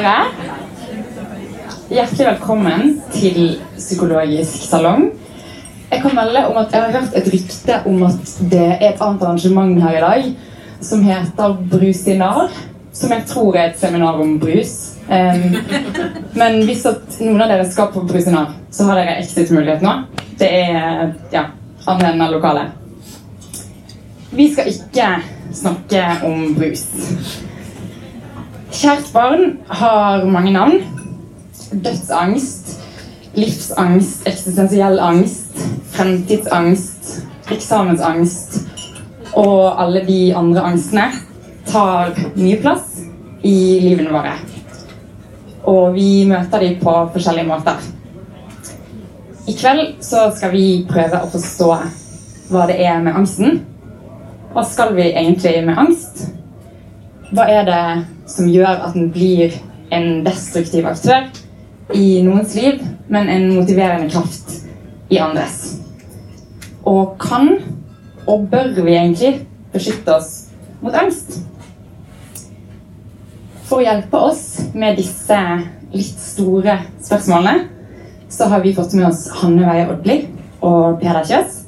er. Hjertelig velkommen til Psykologisk salong. Jeg kan melde om at jeg har hørt et rykte om at det er et annet arrangement her i dag som heter Brusinar. Som jeg tror er et seminar om brus. Um, men hvis noen av dere skal på Brusinar, så har dere exit-mulighet nå. Det er ja, enden av lokalet. Vi skal ikke snakke om brus. Kjært barn har mange navn. Dødsangst, livsangst, eksistensiell angst, fremtidsangst, eksamensangst og alle de andre angstene tar mye plass i livene våre. Og vi møter dem på forskjellige måter. I kveld så skal vi prøve å forstå hva det er med angsten. Hva skal vi egentlig med angst? Hva er det som gjør at den blir en destruktiv aktør i noens liv, men en motiverende kraft i andres? Og kan og bør vi egentlig beskytte oss mot angst? For å hjelpe oss med disse litt store spørsmålene, så har vi fått med oss Hanne Weie Odli og Peder Kjøs.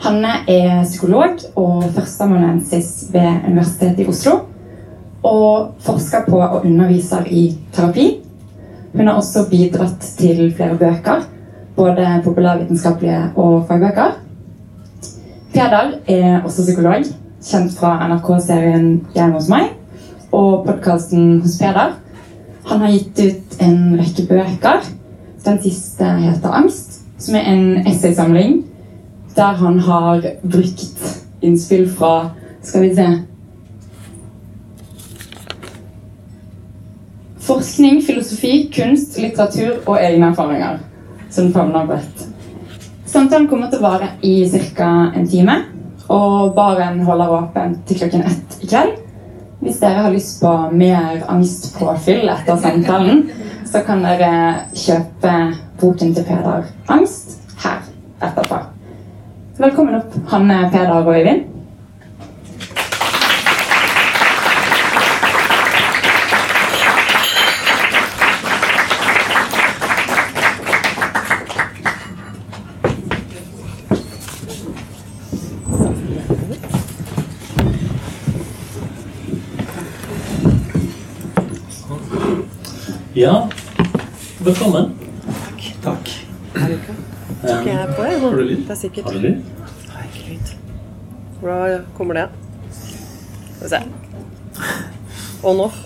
Hanne er psykolog og førsteamanuensis ved Universitetet i Oslo. Og forsker på og underviser i terapi. Hun har også bidratt til flere bøker, både populærvitenskapelige og fagbøker. Peder er også psykolog, kjent fra NRK-serien 'Hjemme hos meg' og podkasten Hos Peder. Han har gitt ut en rekke bøker. Den siste heter 'Angst', som er en essaysamling der han har brukt innspill fra Skal vi se Forskning, filosofi, kunst, litteratur og egne erfaringer. Som favner bredt. Samtalen kommer til å vare i ca. en time. Og baren holder åpen til klokken ett i kveld. Hvis dere har lyst på mer angstpåfyll etter samtalen, så kan dere kjøpe boken til Peder 'Angst' her etterpå. Velkommen opp, Hanne, Peder og Øyvind. Ja, velkommen. Takk. Skal jeg på, jeg? Har du lyd? Det er sikkert. Har du lyd? Jeg ikke lyd. Hvordan kommer det? Skal vi se. On-off.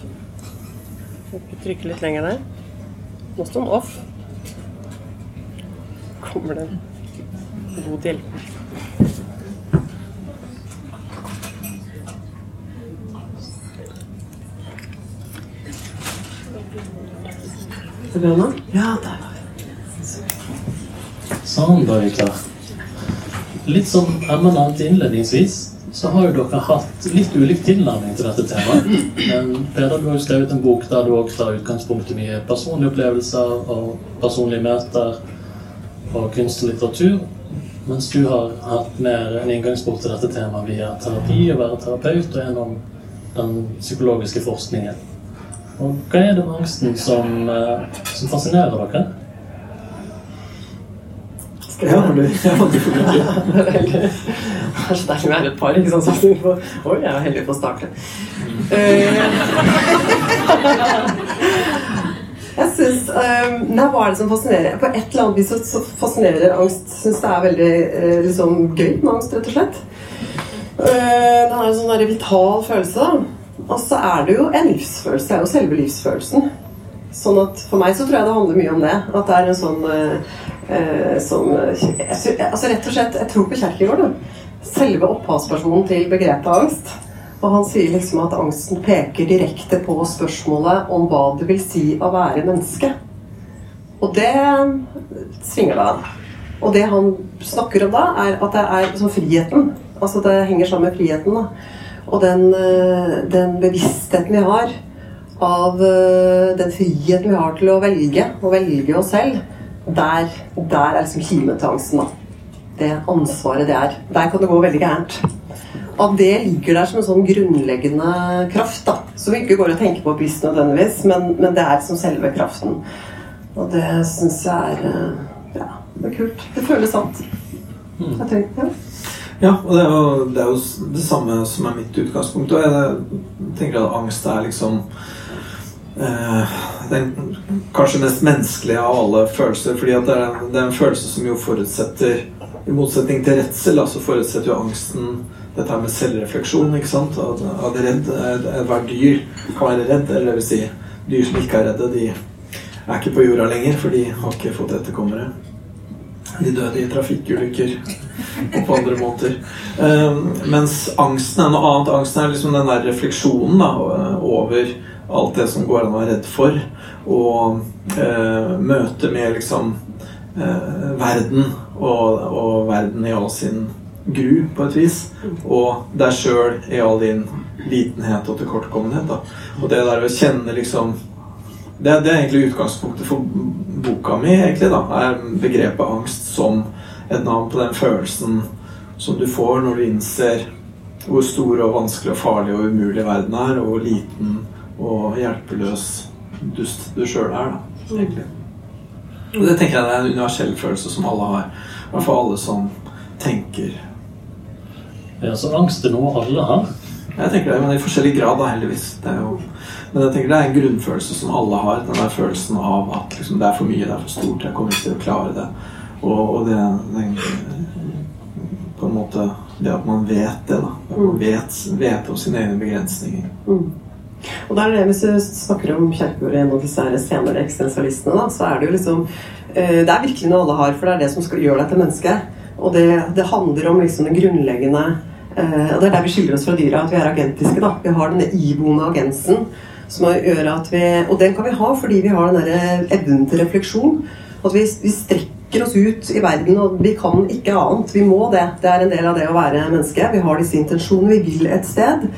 Trykke litt lenger der. Nå står den off. Kommer det en god hjelper. Nå? Ja, der var vi. Sånn, da er vi klar. Litt som Emma nevnte innledningsvis, så har jo dere hatt litt ulik tilnærming til dette temaet. Men Peder, du har jo skrevet en bok der du også tar utgangspunkt i mye personlige opplevelser og personlige møter og kunst og litteratur. Mens du har hatt mer en inngangsport til dette temaet via terapi, å være terapeut og gjennom den psykologiske forskningen. Og hva er det med angsten som, eh, som fascinerer dere? Ja, du, høre du det er med et par, ikke sant? Så jeg får- Oi, jeg er heldig på å starte. Eh, Jeg syns Nei, hva er det som fascinerer? På et eller annet vis så, så fascinerer angst. Syns det er veldig eh, liksom, gøy med angst, rett og slett. Uh, det er en sånn vital følelse, da. Og så er det jo en livsfølelse. Det er jo selve livsfølelsen. Sånn at For meg så tror jeg det handler mye om det. At det er en sånn eh, eh, som jeg, Altså rett og slett, jeg tror på Kjerkegaard. Selve opphavspersonen til begrepet angst. Og han sier liksom at angsten peker direkte på spørsmålet om hva det vil si å være menneske. Og det svinger da. Og det han snakker om da, er at det er liksom friheten. Altså det henger sammen med friheten. da. Og den, eh, den bevisstheten vi har av eh, den friheten vi har til å velge, å velge oss selv, der, der er liksom kimen til angsten. da. Det ansvaret det er. Der kan det gå veldig gærent. At det ligger der som en sånn grunnleggende kraft da, som vi ikke går og tenker på bevisst nødvendigvis, men, men det er som selve kraften. Og det syns jeg er eh, ja, det er kult. Det føles sant. Jeg tenker, ja. Ja, og det er, jo, det er jo det samme som er mitt utgangspunkt. Og jeg tenker at angst er liksom eh, den kanskje mest menneskelige av alle følelser. fordi det er, det er en følelse som jo forutsetter I motsetning til redsel, så forutsetter jo angsten dette her med selvrefleksjon. ikke sant? At, at redd, Ethvert dyr kan være redd. Eller det vil si, dyr som ikke er redde, de er ikke på jorda lenger, for de har ikke fått etterkommere. De døde i trafikkulykker på andre måter. Eh, mens angsten er noe annet. Angsten er liksom den der refleksjonen da, over alt det som går an å være redd for. Og eh, møte med liksom eh, verden og, og, verden i all sin gru, på et vis. Og deg sjøl i all din litenhet og tilkortkommenhet. Da. Og det der å kjenne liksom det, det, er egentlig utgangspunktet for boka mi, egentlig, da, er begrepet angst som et navn på den følelsen som du får når du innser hvor stor og vanskelig og farlig og umulig verden er, og hvor liten og hjelpeløs dust du sjøl er. da, egentlig. Og Det tenker jeg er en universell følelse som alle har. I hvert fall alle som tenker. Ja, Så angst er noe alle har? Jeg tenker det, men i forskjellig grad, da, heldigvis. Det jo men jeg tenker det er en grunnfølelse som alle har. Den der følelsen av at liksom, det er for mye, det er for stort, jeg kommer ikke til å klare det. Og, og det, det, på en måte Det at man vet det, da. At man mm. vet, vet om sine egne begrensninger. Mm. Og det det, Hvis du snakker om Kjerkol av disse senere eksistensialistene, da, så er det jo liksom eh, Det er virkelig noe alle har, for det er det som skal gjøre deg til menneske. Og det, det handler om liksom det grunnleggende eh, og Det er der vi skiller oss fra dyra, at vi er agentiske. da. Vi har denne iboende agensen som gjør at vi, og den kan vi ha fordi vi har den evnen til refleksjon. At vi, vi, strekker oss ut i verden, og vi kan ikke annet. Vi må det. Det er en del av det å være menneske. Vi har disse intensjonene. Vi vil et sted.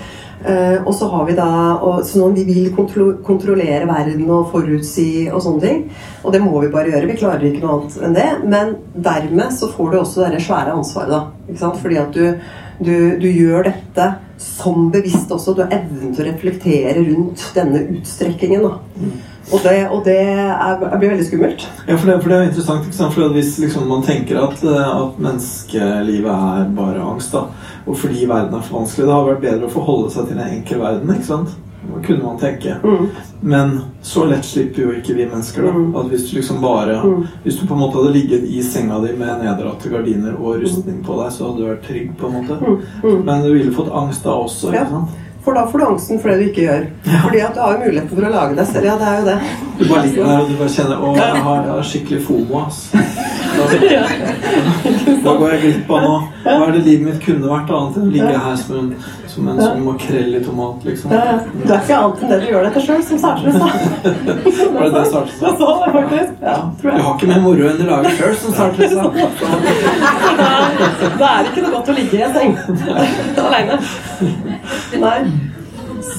Uh, og så har vi da og, så når vi vil kontro kontrollere verden og forutsi og sånne ting. Og det må vi bare gjøre. Vi klarer ikke noe annet enn det. Men dermed så får du også det svære ansvaret, da. Ikke sant? Fordi at du, du, du gjør dette som bevisst også. Du har evnen til å reflektere rundt denne utstrekkingen. Da. Og det, og det er, blir veldig skummelt. Ja, for det, for det er interessant. For Hvis liksom man tenker at, at, menneskelivet er bare angst, da, og fordi verden er for vanskelig, det har vært bedre å forholde seg til en enkel verden. ikke sant? kunne man tenke. Mm. Men så lett slipper jo ikke vi mennesker, da. Mm. At hvis du liksom bare mm. Hvis du på en måte hadde ligget i senga di med neddratte gardiner og rustning på deg, så hadde du vært trygg, på en måte. Mm. Mm. Men du ville fått angst da også, ikke sant? For da får du angsten for det du ikke gjør. Ja. Fordi at du har jo muligheten for å lage deg selv. Ja, det er jo det. Du bare ligger der og du bare kjenner Å, jeg har, jeg har skikkelig fomo, altså. Hva går jeg glipp av nå? Hva er det livet mitt kunne vært annet enn å ligge her som en som en sånn makrell i tomat, liksom. Ja, ja. Du er ikke annet enn det du gjør dette sjøl, som Sartre sa. Var det det Sartre sa? Jeg sa det faktisk. Ja, du har ikke mer moro enn du lager sjøl, som Sartre sa. det er ikke noe godt å ligge i en seng aleine. Nei.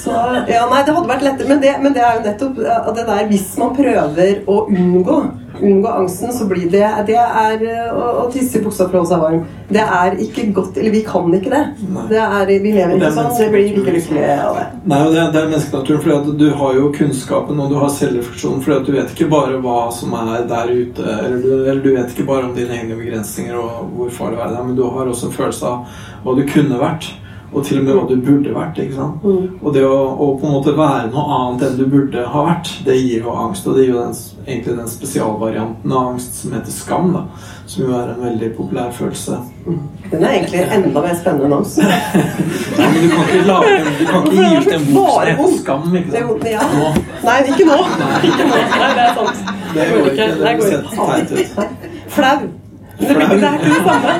Så, ja, nei, det hadde vært lettere, men det, men det er jo nettopp det der Hvis man prøver å unngå unngå angsten, så blir det Det er eh, å, å tisse i buksa for å holde seg varm. Det er ikke godt Eller vi kan ikke det. det er, vi lever ikke sånn. Det blir ikke lykkelig av det. Nei, det er, det er menneskenaturen. For du har jo kunnskapen, og du har selvrefleksjonen. For du vet ikke bare hva som er der ute, eller du, eller du vet ikke bare om dine egne begrensninger og hvor farlig verden er, men du har også en følelse av hva du kunne vært. Og til og med hva du burde vært. ikke sant? Mm. Og det å, å, på en måte være noe annet enn du burde ha vært, det gir jo angst. Og det gir jo den, egentlig den spesialvarianten av angst som heter skam. da, Som jo er en veldig populær følelse. Mm. Den er egentlig enda mer spennende enn oss. ja, men du kan ikke, lage, du kan ikke gi ut en bok som heter Skam. ikke sant? Ja. Nå. Nei, ikke nå. Nei. Ikke nå. Nei, det er sant. Det går ikke. Det går ikke. Flau. Det er ikke det samme.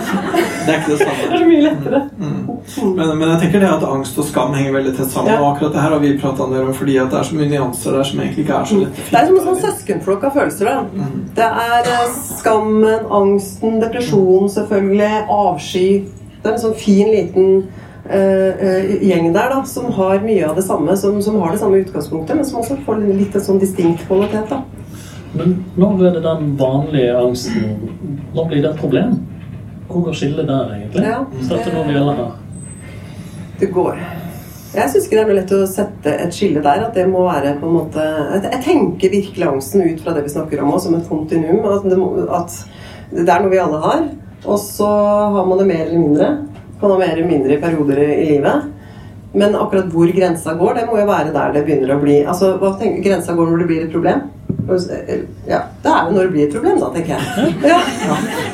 Det er ikke det samme. Det er så mye lettere. Mm. Mm. Men, men, jeg tenker det at angst og skam henger veldig tett sammen. Ja. Og akkurat det her har vi prata en del om fordi det er så mye nyanser der som egentlig ikke er så lett å finne. Det er som en sånn søskenflokk av følelser. Da. Mm. Det er eh, skammen, angsten, depresjon selvfølgelig, avsky. Det er en sånn fin, liten uh, gjeng der da, som har mye av det samme, som, som, har det samme utgangspunktet, men som også får litt en sånn distinkt kvalitet. da. Men når er det den vanlige angsten Når blir det et problem? Hvor går skillet der, egentlig? Ja, når vi. Det går Jeg syns ikke det er lett å sette et skille der. At det må være på en måte Jeg tenker virkelig angsten ut fra det vi snakker om, også, som et kontinuum. At det, må, at det er noe vi alle har. Og så har man det mer eller mindre. Kan ha mer eller mindre i perioder i, i livet. Men akkurat hvor grensa går, det må jo være der det begynner å bli Altså, hva tenker Grensa går når det blir et problem? Ja, Det er jo når det blir et problem, da, tenker jeg. Ja,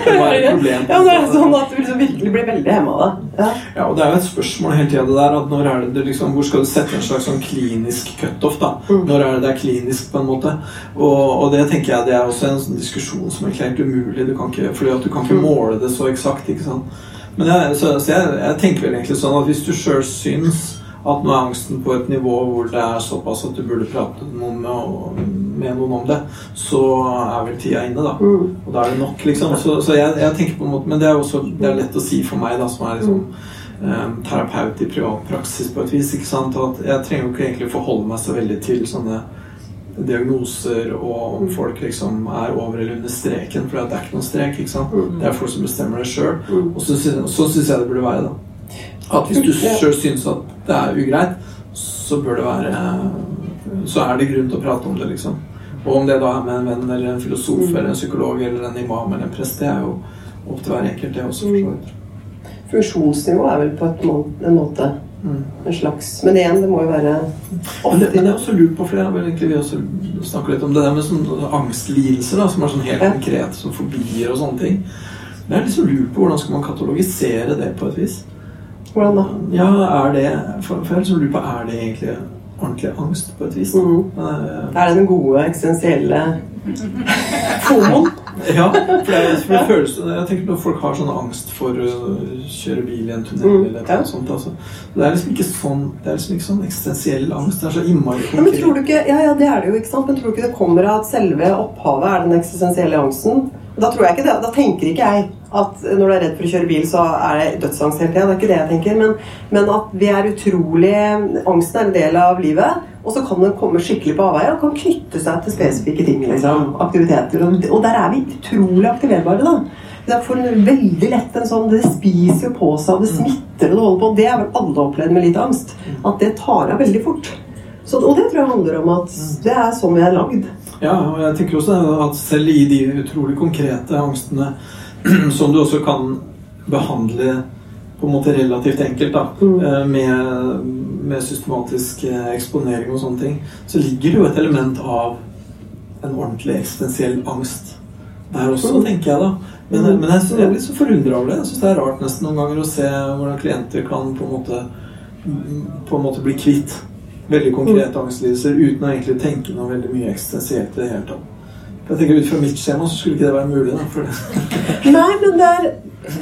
Det var et problem. ja det er sånn at du liksom virkelig blir veldig hemma av det. Ja. Ja, og Det er jo et spørsmål hele tida. det der, at når er det, det liksom, Hvor skal du sette en slags sånn klinisk cutoff? da? Mm. Når er det det er klinisk, på en måte? Og, og det tenker jeg det er også en sånn diskusjon som er helt umulig. Du kan ikke, fordi at du kan ikke Mm. måle det så eksakt. ikke sant? Men jeg, så, så jeg, jeg tenker vel egentlig sånn at hvis du sjøl syns at nå er angsten på et nivå hvor det er såpass at du burde prate noen med, med noen om det, så er vel tida inne, da. Mm. Og da er det nok, liksom. Så, så jeg, jeg tenker på en måte Men det er også det er lett å si for meg, da, som er liksom eh, terapeut i privat praksis på et vis. ikke sant? At jeg trenger jo ikke egentlig forholde meg så veldig til sånne diagnoser og om folk liksom er over eller under streken, for det er ikke noen strek. ikke sant? Mm. Det er folk som bestemmer det sjøl. Mm. Og så, sy- så syns jeg det burde være, da. At hvis du sjøl syns at det er ugreit, så bør det være Så er det grunn til å prate om det, liksom. Og om det da er med en venn eller en filosof Mm. eller en psykolog eller en imam eller en prest, det er jo opp til hver enkelt, det også, for så vidt. Funksjonsnivå er vel på en måte Mm. en slags Men igjen, det må jo være Men det, men er også lurt på, for det vil egentlig vi også snakker litt om det der med sånn angstlidelser, da, som er sånn helt Ja. konkret, som fobier og sånne ting. Det er liksom lurt på hvordan skal man katalogisere det på et vis. Hvordan da? Ja, er det For, for jeg lurer på, er det egentlig ordentlig angst på et vis? Da? Uh, Er det den gode eksistensielle fomoen? Ja, for det, er- for det føles Jeg tenker når folk har sånn angst for å kjøre bil i en tunnel Mm, eller noe ja. sånt. Altså. Det er liksom ikke sånn Det er liksom ikke sånn eksistensiell angst. Det er så innmari Ja, men tror konkret. du ikke, ja, ja, det er det jo, ikke sant? Men tror du ikke det kommer av at selve opphavet er den eksistensielle angsten? Da tror jeg ikke det. Da tenker ikke jeg at når du er redd for å kjøre bil, så er det dødsangst hele tida. Det er ikke det jeg tenker. Men, men at vi er utrolig Angsten er en del av livet. Og så kan den komme skikkelig på avveie og kan knytte seg til spesifikke ting. Liksom, aktiviteter. Og, der er vi utrolig aktiverbare, da. Det får veldig lett en sånn Det spiser jo på seg, og det smitter, og det holder på. Det er vel alle opplevd med litt angst. At det tar av veldig fort. Så, og det tror jeg handler om at det er sånn vi er lagd. Ja, og jeg tenker også at selv i de utrolig konkrete angstene som du også kan behandle på en måte relativt enkelt da, Mm. eh, med, med systematisk eh, eksponering og sånne ting, så ligger det jo et element av en ordentlig eksistensiell angst der også, Mm. tenker jeg da. Men, Mm. men jeg, jeg er litt så forundra over det. Jeg syns det er rart nesten noen ganger å se hvordan klienter kan på en måte, på en måte bli kvitt veldig konkrete angstlidelser uten å egentlig tenke noe veldig mye eksistensielt i det hele tatt. Jeg tenker Ut fra mitt skjema så skulle ikke det være mulig. da, for det Nei, men det er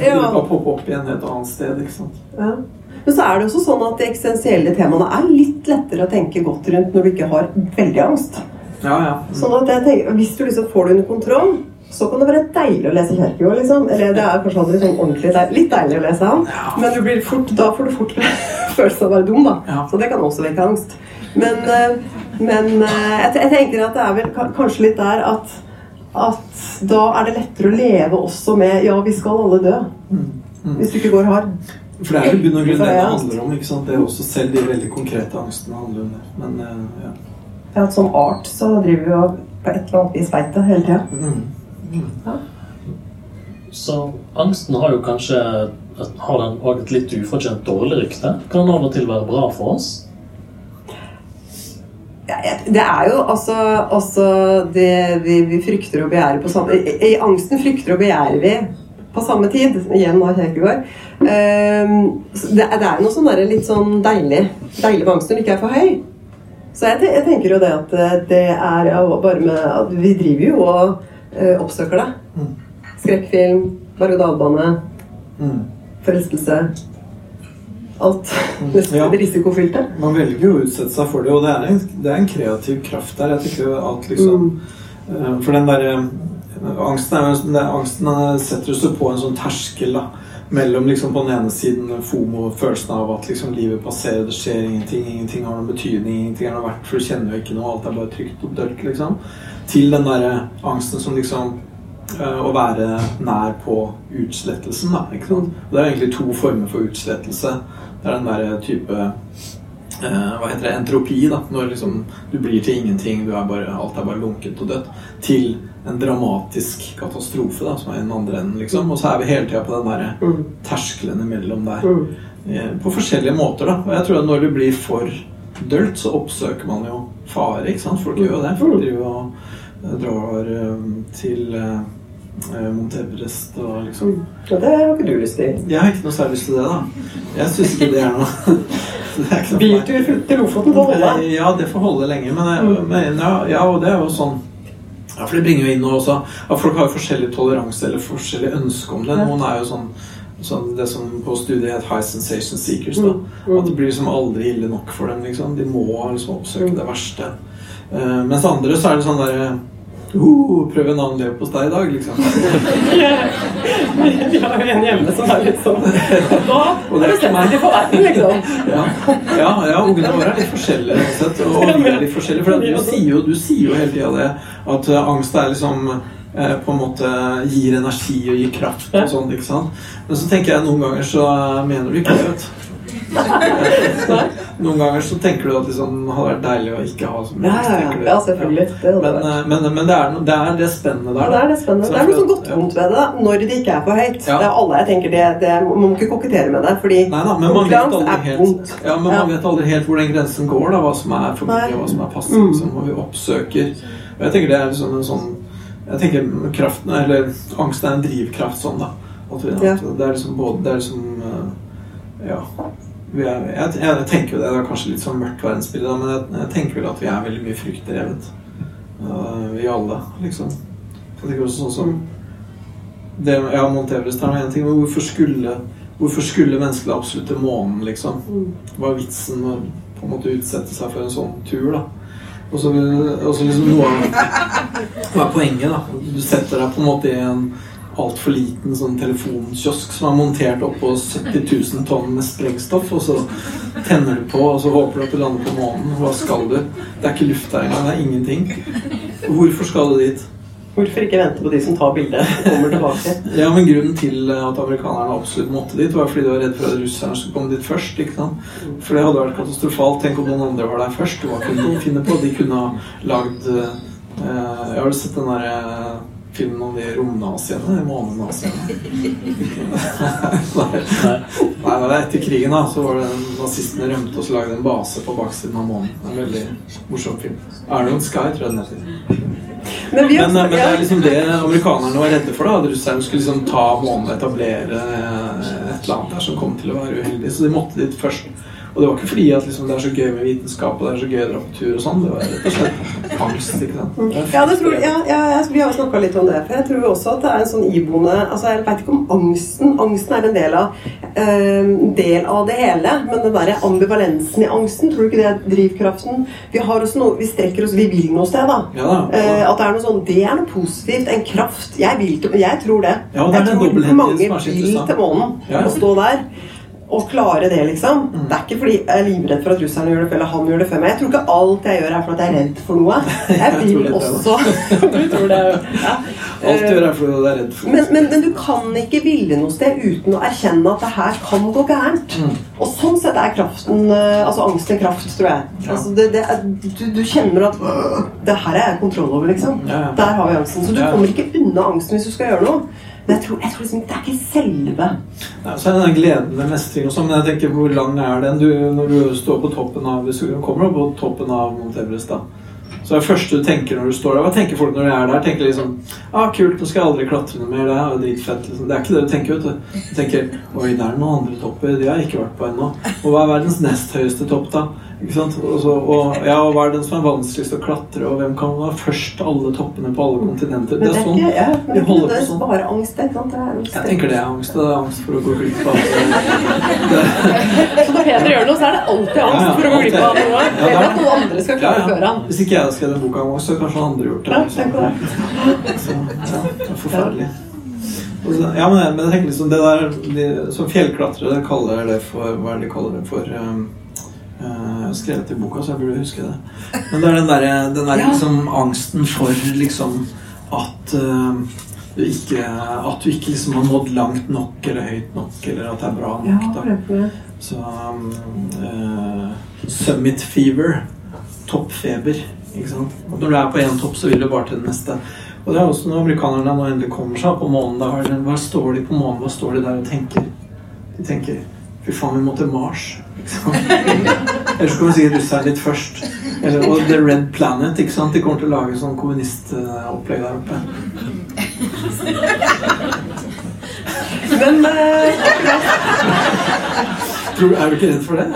ja. bare poppe opp igjen et annet sted. ikke sant? ja. Men så er det også sånn at de eksistensielle temaene er litt lettere å tenke godt rundt når du ikke har veldig angst. Ja, ja. Sånn at jeg tenker, Hvis du liksom får det under kontroll, så kan det være deilig å lese Kjerkegaard. Liksom. Eller det er kanskje aldri sånn ordentlig deil, litt deilig å lese han, Ja. men du blir fort, da får du fort følelsen av å være dum. da. Så det kan også vekke angst. Men, eh, men eh, jeg, tenker at det er vel kanskje litt der at, at da er det lettere å leve også med Ja, vi skal alle dø. Mm. Mm. Hvis du ikke går hard. For det er jo bunn og grunn det det handler om. ikke sant? Det er også Selv de veldig konkrete angstene handler om det. Men eh, ja. Ja, som art så driver vi jo på et eller annet vis veit det hele tida. Mm. Så angsten har jo kanskje har den også et litt ufortjent dårlig rykte. Kan den av og til være bra for oss? Det er jo altså, altså det vi, vi frykter og begjærer på samme i, I angsten frykter og begjærer vi på samme tid. Igjen av Kjerkegaard. Um, så det, det er noe sånn der, litt sånn deilig Deilig med angsten når den ikke er for høy. Så jeg, jeg tenker jo det at eh, det er bare med at Vi driver jo og uh, oppsøker det. Mm. Skrekkfilm, berg-og-dal-bane, Mm. forelskelse. Alt. Nesten Ja. risikofylte. Man velger jo å utsette seg for det, og det er en, det er en kreativ kraft der. Jeg tenker at liksom mm. For den derre angsten, er, den angsten eh, setter seg på en sånn terskel da, mellom liksom på den ene siden FOMO, følelsen av at liksom livet passerer, det skjer ingenting, ingenting har noen betydning, ingenting er noe verdt, for du kjenner jo ikke noe, alt er bare trygt og dølt, liksom. Til den derre angsten som liksom eh, å være nær på utslettelsen, da. Sant? Det er egentlig to former for utslettelse. Det er den der type eh, hva heter det, entropi, da, når liksom du blir til ingenting, du er bare, alt er bare lunkent og dødt, til en dramatisk katastrofe, da, som er i den andre enden, liksom. Og så er vi hele tida på den der Mm. terskelen imellom der. Mm. Eh, På forskjellige måter, da. Og jeg tror at når det blir for dølt, så oppsøker man jo fare, ikke sant. Folk gjør jo det. Folk driver og eh, drar eh, til eh, eh, Mount Everest og liksom Mm. Og det har ikke du lyst til. Jeg har ikke noe særlig lyst til det, da. Jeg syns ikke det er noe. Biltur til Lofoten får holde. Eh, Ja, det får holde lenge, men, jeg, Mm. men ja, ja, og det er jo sånn ja, for Det bringer jo inn også at folk har jo forskjellig toleranse eller forskjellig ønske om det. Noen er jo sånn, sånn det som på studiet het high sensation seekers. da Mm. At det blir liksom aldri ille nok for dem. liksom De må liksom oppsøke det verste. Uh, mens andre så er det sånn derre uh, Prøv en annen leverpostei i dag, liksom. Vi har jo en hjemme som er litt sånn Da Og det er ikke meg. verden liksom. Ja, ja, ja ungene våre er litt forskjellige. Sett, og vi er litt forskjellige, for du sier jo, du sier jo hele tida det at eh, angst er liksom eh, på en måte gir energi og gir kraft og sånn. ikke sant? Men så tenker jeg noen ganger så eh, mener du ikke det. vet du. Noen ganger så tenker du at liksom, det hadde vært deilig å ikke ha så mye Ja, ja, ja, selvfølgelig. Det Men, eh, men, men det, er, det er det spennet Ja, det er det spennende. Det er noe sånn godt vondt ved det når det ikke er for høyt. Ja. Det er alle jeg tenker det, det Man må ikke kokettere med det, fordi Nei da, men man vet konkurranse aldri er helt, vondt. ja, men man vet aldri helt hvor den grensen går, da, hva som er for mye, og hva som er passe. Mm. Liksom, hva vi oppsøker Og jeg tenker det er liksom en sånn Jeg tenker kraften, eller angst er en drivkraft sånn, da. At at det er liksom både Det er liksom eh, Ja. Vi jeg, jeg tenker jo det, det er kanskje litt sånn mørkt verdensbilde, men jeg, jeg tenker vel at vi er veldig mye fryktdrevet. Uh, vi alle, liksom. Jeg tenker også sånn som det, Ja, Mount Everest er én ting, men hvorfor skulle Hvorfor skulle mennesket absolutt til månen, liksom? Mm. Hva er vitsen med å på en måte utsette seg for en sånn tur, da? Og så liksom noe av Hva er poenget, da? Du setter deg på en måte i en altfor liten sånn telefonkiosk som er montert oppå 70 000 tonn med sprengstoff, og så tenner du på, og så håper du at du lander på månen. Hva skal du? Det er ikke luft der engang. Det er ingenting. Hvorfor skal du dit? Hvorfor ikke vente på de som tar bildet og kommer tilbake? Ja, men Grunnen til at amerikanerne absolutt måtte dit, var fordi de var redd for at russerne skulle komme dit først. ikke sant? For det hadde vært katastrofalt. Tenk om noen andre var der først. Hva kunne de finne på? De kunne ha lagd eh, Jeg har sett den der eh, filmen om de romnaziene? De månenaziene. Nei, Nei. Det etter krigen, da. Så var det nazistene rømte og så lagde en base på baksiden av månen. En veldig morsom film. Iron Sky, tror jeg den heter. Men vi Men, men det er liksom det amerikanerne var redde for. da At russerne skulle liksom ta månen og etablere eh, et eller annet der som kom til å være uheldig. Så de måtte dit først. Og det var ikke fordi at liksom, det er så gøy med vitenskap og det er så gøy å dra på tur og sånn. Det var rett og slett angst. ikke sant? Ja, det tror, ja, ja, ja, vi har snakka litt om det. For jeg tror også at det er en sånn iboende altså Jeg vet ikke om angsten Angsten er en del av, øh, del av det hele. Men den der ambivalensen i angsten, tror du ikke det er drivkraften? Vi har også noe, vi strekker oss Vi vil noe sted, da. Ja da. Uh, at det er noe sånn Det er noe positivt. En kraft. Jeg vil til Jeg tror det. Ja, det er jeg tror mange vil til månen Ja, ja. og stå der. Og klare det, liksom. Mm. Det er ikke fordi jeg er livredd for at russerne gjør det eller han gjør det før meg. Jeg tror ikke alt jeg gjør, er fordi jeg er redd for noe. Jeg Jeg vil det, også Du tror det, ja. Alt du gjør, er fordi du er redd for Men, men, men du kan ikke ville noe sted uten å erkjenne at det her kan gå gærent. Mm. Og sånn sett er kraften eh, Altså angsten kraft, tror jeg. Ja. Altså det, det er, du, du kjenner at Det her har jeg kontroll over, liksom. Ja. Der har vi angsten. Så du kommer ikke unna angsten hvis du skal gjøre noe. Men jeg tror, jeg tror liksom, det er ikke selve Ja, så er det den gleden ved mestring og sånn, men jeg tenker hvor lang er den? Du, når du står på toppen av Hvis du kommer på toppen av Mount Everest, da. Så det første du tenker når du står der Hva tenker folk når de er der? Tenker liksom ah, kult, nå skal jeg aldri klatre noe mer. Det er dritfett. Liksom. Det er ikke det du tenker, vet du. Du tenker oi, det er noen andre topper. De har jeg ikke vært på ennå. Og hva er verdens nest høyeste topp, da? Ikke sant? Og, så, og, ja, og hva er den som er vanskeligst å klatre, og hvem kan være først til alle toppene på alle kontinenter? Men Det er sånn ikke, ja, men vi det er holder på sånn. bare angst. Det, sant? det er angst, Jeg tenker det er angst. Det er angst for å gå glipp av Så når Peder gjør noe, så er det alltid angst Ja, ja, for å gå glipp av noe. Ja, det er Eller at noen andre skal klare før han. Hvis ikke jeg hadde skrevet en bok om oss, så kanskje kanskje andre gjort det. Ja, liksom. det. Så, ja, det er forferdelig. Så- Ja, men, jeg- men jeg tenker liksom det der de, Som fjellklatrere kaller det for Hva er det de kaller det for? Um, eh, har skrevet i boka, så jeg burde huske det. Men det er den der, den der liksom angsten for liksom at uh, du ikke, at du ikke liksom har nådd langt nok eller høyt nok, eller at det er bra nok. da. Så um, uh, Summit fever. Toppfeber. Ikke sant? Og når du er på én topp, så vil du bare til den neste. Og det er også når amerikanerne nå endelig kommer seg på månen. Hva står de på månen? Hva står de der og tenker? De tenker Fy faen, vi må til Mars. Ikke sant? Eller så kan vi si russeren litt først. Eller, og The Red Planet. ikke sant? De kommer til å lage sånn kommunistopplegg der oppe. Men Tror, er du ikke redd for det?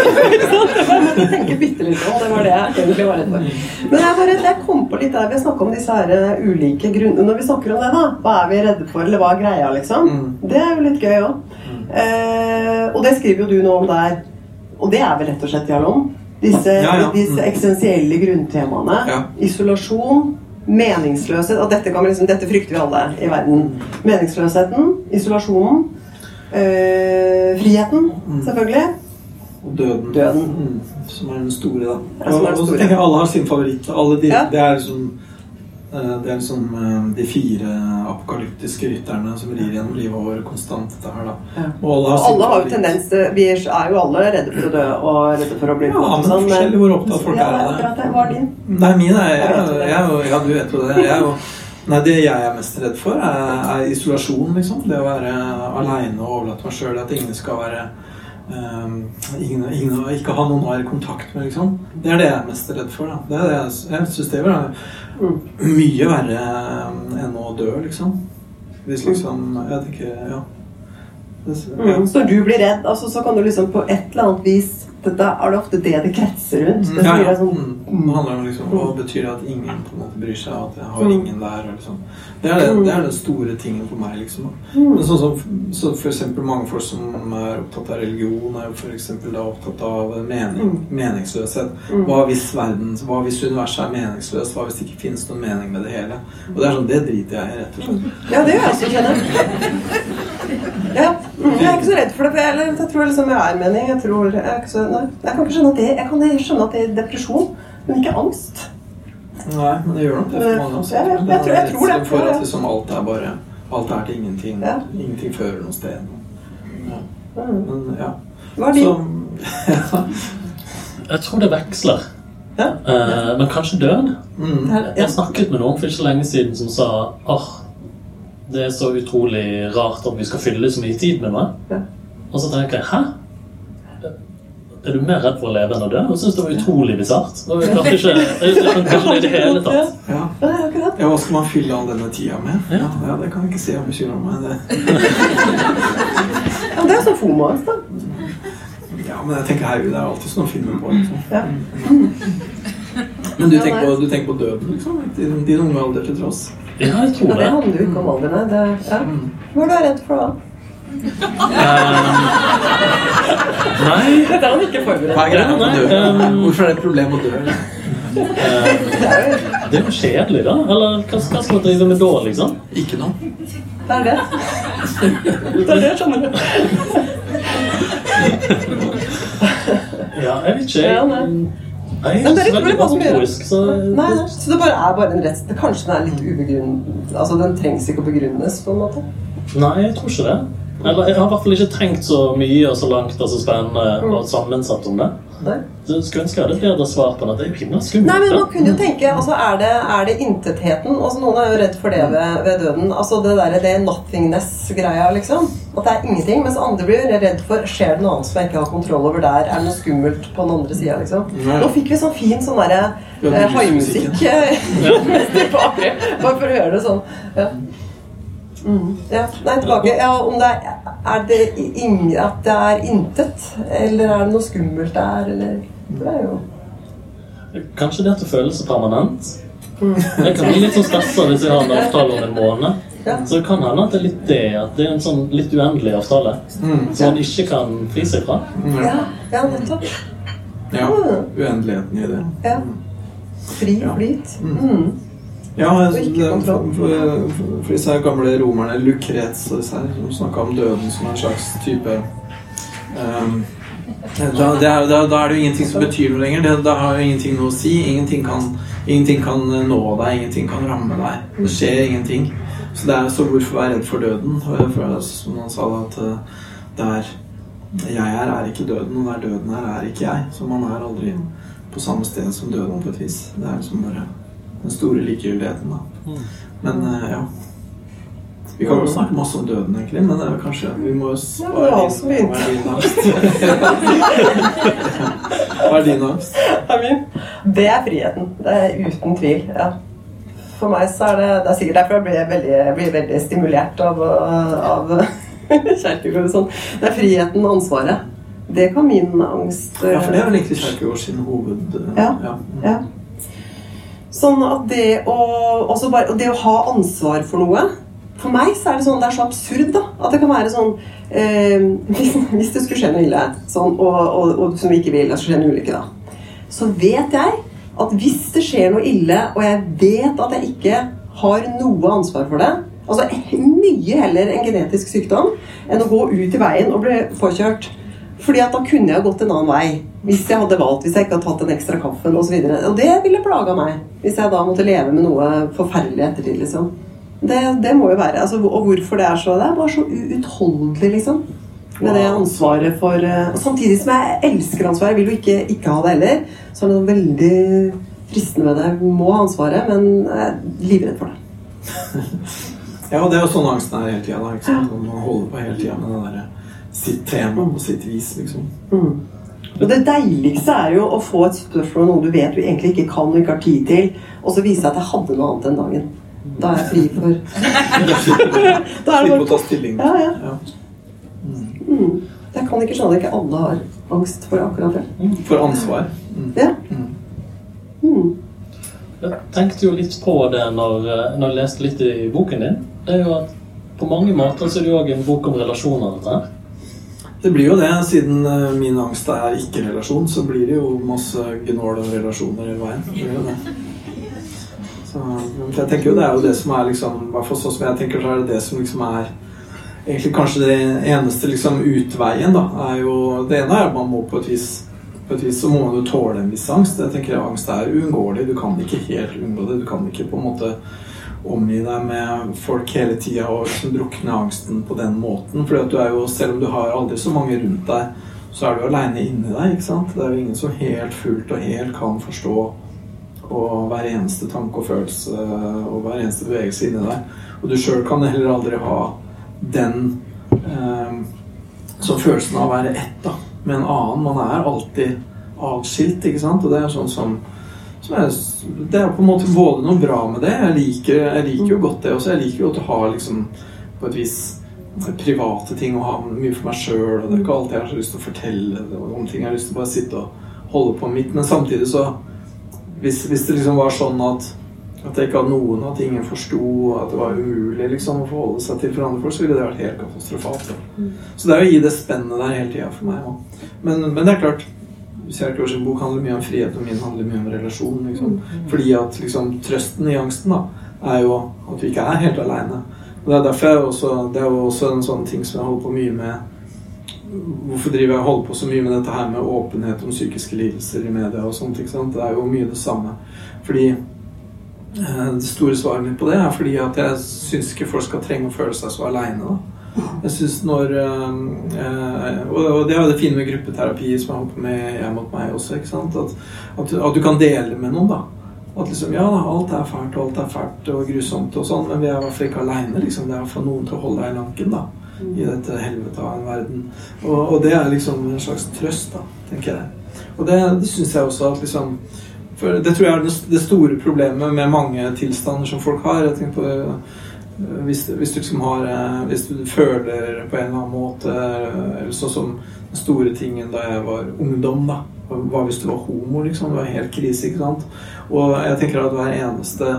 jeg måtte tenke bitte litt om det var det jeg egentlig var redd for. Men jeg, bare, jeg kom på litt der vi snakka om disse her eh, ulike grunnene Når vi snakker om det, da, hva er vi redde for, eller hva er greia, liksom? Mm. Det er jo litt gøy òg. Eh, og det skriver jo du nå om der. Og det er vel rett og slett, dialog? Disse, Ja, ja. disse Mm. eksistensielle grunntemaene. Ja. Isolasjon, meningsløshet Og dette, kan liksom, dette frykter vi alle i verden. Meningsløsheten, isolasjonen, øh, friheten, Mm. selvfølgelig. Og døden. Døden. Mm, som er den store, da. Ja, som er den og, og så tenker jeg alle har sin favoritt. Alle de, Ja. Det er liksom eh, det er liksom eh, de fire apokalyptiske rytterne som rir gjennom livet over konstant. Dette her, da. Ja. Og alle har Og alle har jo tendens til Vi er jo alle redde for å dø og redde for å bli Ja, men sånn, forskjellig hvor opptatt folk ja, er av det. Hva er din? Nei, min er jeg, Jeg jeg, Ja, du vet jo det. Jeg er jo Nei, Det jeg er mest redd for, er, er isolasjon. liksom. Det å være aleine og overlate meg sjøl. At ingen skal være Um, ingen, ingen, Ikke ha noen å være i kontakt med, liksom. Det er det jeg er mest redd for. da. Det er det jeg jeg synes det er Mm. Mye verre eh, enn å dø, liksom. Hvis liksom Jeg tenker Ja. Ja. Mm. Så når du blir redd, altså, så kan du liksom på et eller annet vis dette Er det ofte det det kretser rundt? Det Ja, ja. sånn, Mm. Det handler om liksom, hva betyr det at ingen på en måte bryr seg, at jeg har Mm. ingen der. Og liksom. Det, er det, det er den store tingen for meg. liksom. Mm. Men sånn som så for eksempel mange folk som er opptatt av religion, er for eksempel da opptatt av mening, meningsløshet. Mm. Hva hvis verden, hva hvis universet er meningsløst? Hva hvis det ikke finnes noen mening med det hele? Og det er sånn, det driter jeg i, rett og slett. Ja, det gjør jeg også, kjenner. Ja. Mm. Jeg er ikke så redd for det. For jeg, jeg tror liksom jeg er mening. Jeg, tror, jeg, er så, jeg kan ikke skjønne at det Jeg kan skjønne at det er depresjon, men ikke angst. Nei, men det gjør nok det for mange. Altså. jeg, ja, jeg tror- jeg tror det. For at liksom alt er bare Alt er til ingenting. Ja. Ingenting fører noe sted. Ja. Men ja. Hva er din? Så, Jeg tror det veksler. Ja. Eh, men kanskje død? mm. Jeg snakket med noen for ikke så lenge siden som sa åh, det er så utrolig rart at vi skal fylle så mye tid med noe. Ja. Og så tenker jeg hæ? Er du mer redd for å leve enn å dø? Jeg synes det var utrolig bisart. Jeg klarte ikke, jeg skjønte ikke det i det hele tatt. Ja. Ja, ja, hva skal man fylle all denne tida med? Ja. Ja, Det kan jeg ikke si jeg bekymrer meg. Det. Ja, det er sånn FOMO-angst, da. Ja, men jeg tenker herregud, det er alltid sånn å finne på. Liksom. Ja. Men du tenker, på, du tenker på døden, liksom? Din, din unge alder til tross? Ja, jeg tror det Ja, det. handler jo ikke om alderen. Det, ja. Hva er du redd for da? Nei, Dette er han ikke forberedt Hva er greia med å dø? Um, Hvorfor er det et problem å dø? eh, det er jo kjedelig, da. Eller hva, hva skal man drive med da, liksom? Ikke noe. Det er det. Det er det, skjønner du. Ja, jeg vet ikke. Ja, Jeg, nei. er det ikke er gjør det. motorisk, så Nei, nei, så det bare er bare en rest. Kanskje den er litt ubegrunnet Altså, den trengs ikke å begrunnes, på en måte. Nei, jeg tror ikke det. Eller jeg har i hvert fall ikke tenkt så mye og så langt og så spennende Mm. og sammensatt om det. Nei. Så skulle ønske jeg hadde et bedre svar på det. Det er jo himla Nei, skummelt. men man kunne jo tenke altså, Er det, er det intetheten? Altså, noen er jo redd for det ved, ved døden. Altså det der, det nothingness-greia, liksom. At det er ingenting. Mens andre blir redd for Skjer det noe annet som jeg ikke har kontroll over der? Er det noe skummelt på den andre sida, liksom? Nei. Nå fikk vi sånn fin sånn derre Ja, eh, haimusikk eh, med. Bare for å høre det sånn. Ja. Mm. ja. Nei, tilbake. Ja, om det er, er det ing, at det er intet, eller er det noe skummelt der, eller Det er jo Kanskje det at det føles så permanent. Mm. Jeg kan bli litt sånn stressa hvis jeg har en avtale om en måned. Ja. Så det kan hende at det er litt det. At det er en sånn litt uendelig avtale. Mm. Som man ikke kan fri seg fra. Ja, ja nettopp. Ja. Uendeligheten i det. Ja. Fri Ja. flyt. Mm. Ja, for, for, disse gamle romerne, Lucrets og disse her, som snakka om døden som en slags type um, da, er, da, da er det jo ingenting som betyr noe lenger. Det, da har jo ingenting noe å si. Ingenting kan, ingenting kan nå deg, ingenting kan ramme deg. Det skjer ingenting. Så, det er, så hvorfor være redd for døden? For, som han sa, at eh, det er jeg er, er ikke døden, og der døden er, er ikke jeg. Så man er aldri på samme sted som døden på et vis. Det er liksom bare den store likegyldigheten, da. Mm. Men eh, ja. Vi kan jo snakke masse om døden, egentlig, men det er kanskje vi må spare Ja, begynte. Hva er din angst? Hva er din angst? Det er friheten. Det er uten tvil. ja. For meg så er det Det er sikkert derfor jeg blir veldig, blir veldig stimulert av, av Kjerkegård og sånn. Det er friheten og ansvaret. Det kan min angst Ja, for det er vel egentlig Kjerkegård sin hoved... Ja. ja. Ja. Sånn at det å, bare, det å ha ansvar for noe For meg så er det sånn, det er så absurd da, at det kan være sånn eh, hvis, hvis det skulle skje noe ille, sånn, og, og, og som vi ikke vil, at en ulykke, da, så vet jeg at hvis det skjer noe ille, og jeg vet at jeg ikke har noe ansvar for det Altså mye heller en genetisk sykdom enn å gå ut i veien og bli påkjørt. Fordi at da kunne jeg gått en annen vei. Hvis jeg hadde valgt, hvis jeg ikke hadde tatt den ekstra kaffen osv. Og, så og det ville plaga meg. Hvis jeg da måtte leve med noe forferdelig ettertid. liksom. Det, det må jo være. Altså, og hvorfor det er så Det er bare så uutholdelig, liksom. Med det ansvaret for uh, Samtidig som jeg elsker ansvaret. Jeg vil jo ikke, ikke ha det heller. Så er det noe veldig fristende med det. Jeg må ha ansvaret, men jeg er livredd for det. Ja, det er jo sånn angsten er hele tida. Man holder på hele tida med det der, sitt tema på sitt vis, liksom. Mm. Og Det deiligste er jo å få et spørsmål om noe du vet du egentlig ikke kan og ikke har tid til, og så vise at jeg hadde noe annet den dagen. Da er jeg fri for Da er det det å ta stilling. Ja, ja. Ja. mm. Jeg kan ikke skjønne at ikke alle har angst for akkurat det. For ansvar. Mm. Ja. Mm. Mm. Jeg tenkte jo litt på det når, eh, når jeg leste litt i boken din. Det er jo at på mange måter så er det jo òg en bok om relasjoner. dette her. Det blir jo det, siden eh, min angst er ikke-relasjon, så blir det jo masse gnål og relasjoner hele veien. Det blir jo det. Så, jeg tenker jo det er jo det som er liksom I hvert fall sånn som jeg tenker, så er det det som liksom er egentlig kanskje det eneste liksom utveien, da. Er jo, det ene er at man må på et vis på et vis så må man jo tåle en viss angst. Jeg tenker Angst er uunngåelig. Du kan ikke helt unngå det. Du kan ikke på en måte omgi deg med folk hele tida og liksom drukne angsten på den måten. For Selv om du har aldri så mange rundt deg, så er du aleine inni deg. ikke sant? Det er jo ingen som helt fullt og helt kan forstå og hver eneste tanke og følelse og hver eneste bevegelse inni deg. Og du sjøl kan heller aldri ha den eh, som følelsen av å være ett da, med en annen. Man er alltid atskilt, ikke sant? Og det er sånn som, er, Det er på en måte både noe bra med det. Jeg liker, jeg liker jo godt det også. Jeg liker jo godt å ha liksom på et vis private ting å ha mye for meg sjøl. Det er ikke alltid jeg har så lyst til å fortelle om ting. Jeg har lyst til å bare sitte og holde på mitt. Men samtidig så Hvis, hvis det liksom var sånn at at jeg ikke hadde noen, at ingen forsto, at det var umulig liksom, å forholde seg til for andre folk, så ville det vært helt katastrofalt. Så det er å gi det spennet der hele tida for meg òg. Men, men det er klart Kjerkegård sin bok handler mye om frihet, og min handler mye om relasjon. Liksom. Fordi at liksom, trøsten i angsten da, er jo at vi ikke er helt aleine. Det er derfor jeg også, det er jo også en sånn ting som jeg holder på mye med Hvorfor driver jeg holder på så mye med dette her med åpenhet om psykiske lidelser i media og sånt? ikke sant? Det er jo mye det samme. Fordi eh, det store svaret mitt på det er fordi at jeg syns ikke folk skal trenge å føle seg så aleine. Jeg synes når eh, eh, Og det er jo det fine med gruppeterapi som jeg holder på med jeg mot meg også. ikke sant? At, at, at du kan dele med noen. da at liksom, ja, alt er fælt, og alt er fælt og grusomt, og sånn, men vi er i hvert fall ikke aleine. Liksom. Det er i hvert noen til å holde deg i lanken da, i dette helvete av en verden. Og, og det er liksom en slags trøst, da, tenker jeg. Og det, det syns jeg også at liksom For det tror jeg er det, store problemet med mange tilstander som folk har. Jeg tenker på hvis, hvis, du liksom har øh, Hvis du føler på en eller annen måte Eller sånn som den store tingen da jeg var ungdom, da. Hva hvis du var homo, liksom? Det var helt krise, ikke sant? Og jeg tenker at hver eneste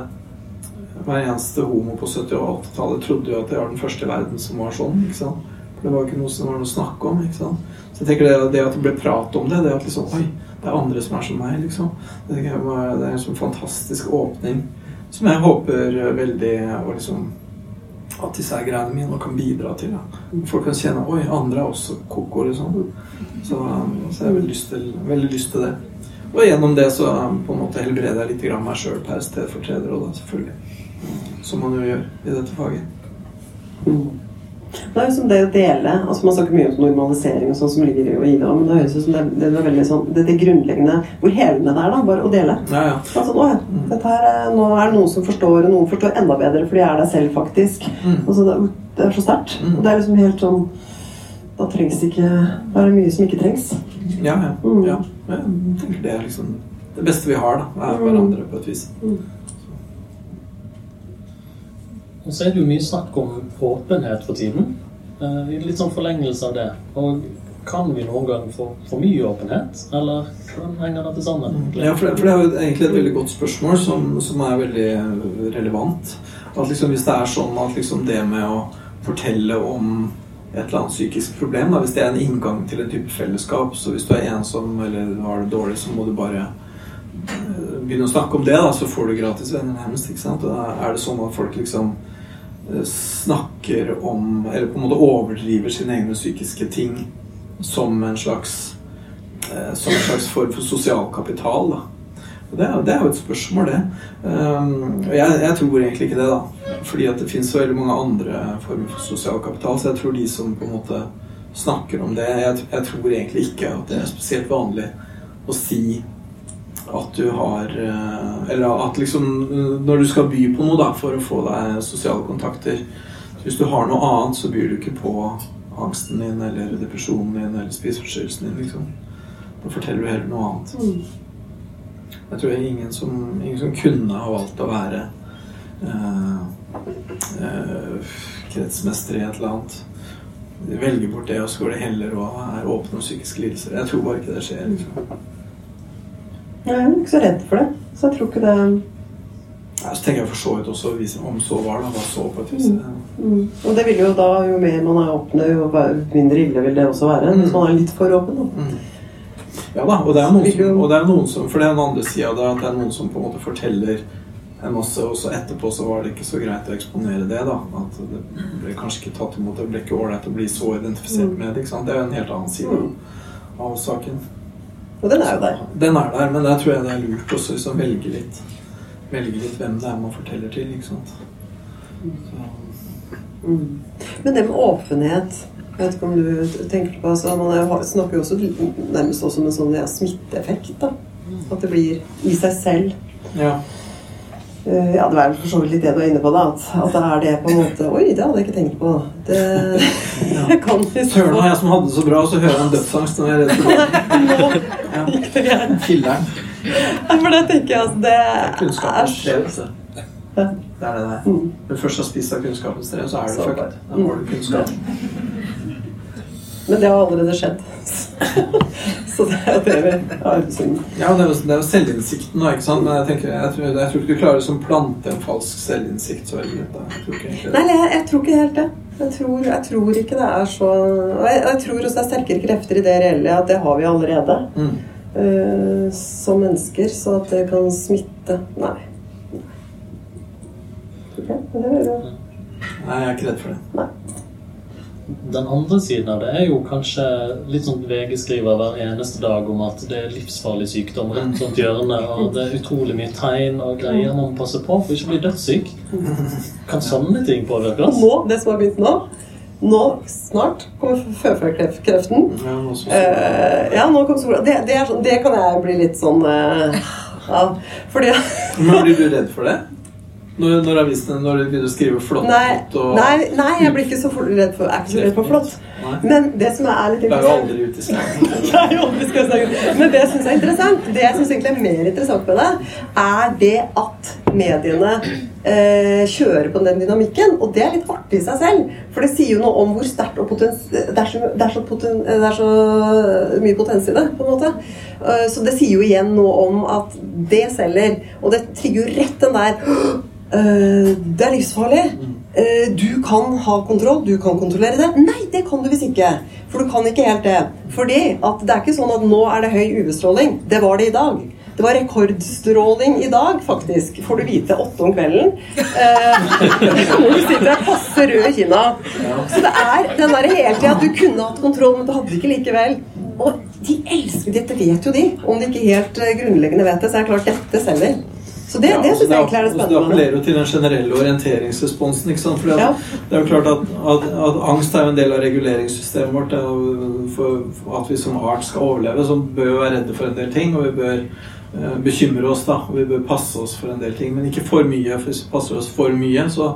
hver eneste homo på 70- og 80-tallet trodde jo at det var den første i verden som var sånn. ikke sant? For Det var ikke noe som var noe å snakke om. ikke sant? Så jeg tenker det, det at det ble prat om det, det at liksom Oi, det er andre som er som meg, liksom. Det, jeg det er en sånn fantastisk åpning som jeg håper veldig å liksom at disse her greiene mine kan bidra til. Da. Folk kan kjenne Oi, andre er også koko, liksom. Så, så jeg har veldig lyst, til, veldig lyst til det. Og gjennom det så um, på en måte helbreder jeg litt grann meg sjøl per stedfortreder, og da selvfølgelig. Som man jo gjør i dette faget. Det er jo som det å dele altså Man snakker mye om normalisering og sånn som ligger i det, men det høres ut som det, det er veldig sånn det, det grunnleggende Hvor helende det er, da, bare å dele. Ja, ja. Altså, nå. Dette her, er- nå er det noen som forstår, og noen forstår enda bedre, for de er deg selv, faktisk. Mm. Altså, det, det er så sterkt. Mm. Det er liksom helt sånn Da trengs ikke Da er det mye som ikke trengs. Ja, ja. Mm. ja. Jeg tenker det er liksom det beste vi har, da. Er Mm. hverandre på et vis. Og så er det jo mye snakk om åpenhet for tiden. Eh, i litt sånn forlengelse av det. Og kan vi noen gang få for mye åpenhet, eller hvordan henger dette sammen? Ja, for det, for det er jo egentlig et veldig godt spørsmål som, som er veldig relevant. At liksom Hvis det er sånn at liksom det med å fortelle om et eller annet psykisk problem, da, hvis det er en inngang til en type fellesskap, så hvis du er ensom eller har det dårlig, så må du bare eh, begynne å snakke om det, da, så får du gratis venner nærmest. ikke sant? Og da er det sånn at folk liksom snakker om Eller på en måte overdriver sine egne psykiske ting som en slags eh, som en slags form for sosial kapital. Da. Og det, er, det er jo et spørsmål, det. Um, og jeg, jeg tror egentlig ikke det, da. Fordi at det finnes så veldig mange andre former for sosial kapital. Så jeg tror de som på en måte snakker om det Jeg, jeg tror egentlig ikke at det er spesielt vanlig å si at du har eh, Eller at liksom Når du skal by på noe da for å få deg sosiale kontakter Hvis du har noe annet, så byr du ikke på angsten din eller depresjonen din eller spiseforstyrrelsen din. liksom. Da forteller du heller noe annet. Jeg tror ingen som, ingen som kunne ha valgt å være eh, eh, kretsmester i et eller annet. De velger bort det, og så går det heller og er åpne om psykiske lidelser. Jeg tror bare ikke det skjer. liksom. Jeg er ikke så redd for det. Så jeg tror ikke det Ja, så tenker jeg for så vidt også, om så var det, hva så på et vis. mm. Og det vil jo da, jo mer man er åpne, jo mindre ille vil det også være. Hvis man er litt for åpen. Da. Mm. Ja da, og det er noen som, og det er noen som For det er den andre sida av det, at det er noen som på en måte forteller en masse, og så etterpå så var det ikke så greit å eksponere det, da. At det ble kanskje ikke tatt imot, det ble ikke ålreit å bli så identifisert med det. ikke sant? Det er jo en helt annen side av saken. Og den er jo der. Den er der, men der tror jeg det er lurt også liksom velge litt Velge litt hvem det er man forteller til, ikke sant. Mm. Men det med åpenhet jeg vet ikke om du tenker på altså, Man er, jo- snakker jo også nærmest også om en sånn ja, smitteeffekt. da At det blir i seg selv. ja. Eh, Ja, det vel for så vidt litt det du er inne på, da. At, at det er det på en måte Oi, det hadde jeg ikke tenkt på. Det kan vi Søren og jeg som hadde det så bra, og så hører jeg en dødsangst når jeg er. Nå Ja. gærent. Filleren. For det tenker jeg altså Det det er tre. vet du. Det er det det er. Når du først har spist av kunnskapens tre, så er du fucked. Da får du kunnskap. Men det har allerede skjedd. Så det er det vi har. Ja, det er, jo, det er jo selvinnsikten nå, ikke sant? Men jeg, tenker, jeg, tror, jeg tror ikke du klarer å liksom plante en falsk selvinnsikt så veldig lett. Jeg tror ikke egentlig Nei, jeg, jeg tror ikke helt det. Jeg tror, jeg tror ikke det er så og jeg, tror også det er sterkere krefter i det reelle at det har vi allerede. Mm. Uh, som mennesker, så at det kan smitte Nei. Er Nei, jeg er ikke redd for det. Den andre siden av det er jo kanskje litt sånn VG skriver hver eneste dag om at det er livsfarlig sykdom rett rundt hjørnet, og det er utrolig mye tegn og greier man må passe på for ikke å bli dødssyk. Kan sånne ting påvirke oss? nå, det som har begynt nå Nå, snart, kommer føflekkreften. Ja, nå Eh, ja, nå kom sola. Det, det, er sånn, det kan jeg bli litt sånn eh, Ja, fordi Men blir du redd for det? Når, når avisene når de begynner å skrive flott Nei, og nei, nei, jeg blir ikke så redd for, jeg er ikke så redd for flott. Nei. Men det som er litt Det er jo interessant aldri ute i jeg. Men det jeg syns er interessant, det jeg synes egentlig er mer interessant med det, er det at mediene eh, kjører på den dynamikken. Og det er litt artig i seg selv. For det sier jo noe om hvor sterkt og potens... Det er så, det er så, poten, det er så mye potens i det, på en måte. Eh, så det sier jo igjen noe om at det selger. Og det trigger jo rett den der «Øh, Det er livsfarlig. Eh, Du kan ha kontroll, du kan kontrollere det. Nei, det kan du visst ikke. For du kan ikke helt det. Fordi at det er ikke sånn at nå er det høy UV-stråling. Det var det i dag. Det var rekordstråling i dag, faktisk. Får du vite åtte om kvelden. Eh, Når du sitter der passe rød i kinna. Så det er den der hele tida at du kunne hatt kontroll, men du hadde det ikke likevel. Og de elsker Dette vet jo de. Om de ikke helt eh, grunnleggende vet det, så er det klart dette selger. Så det, det syns jeg egentlig er det Det spennende. appellerer jo til den generelle orienteringsresponsen. ikke sant? At Ja. Det er jo klart at, at, at angst er jo en del av reguleringssystemet vårt. Det for, for at vi som art skal overleve, så bør vi være redde for en del ting. Og vi bør eh, bekymre oss, da. Og vi bør passe oss for en del ting. Men ikke for mye. For hvis vi passer oss for mye, så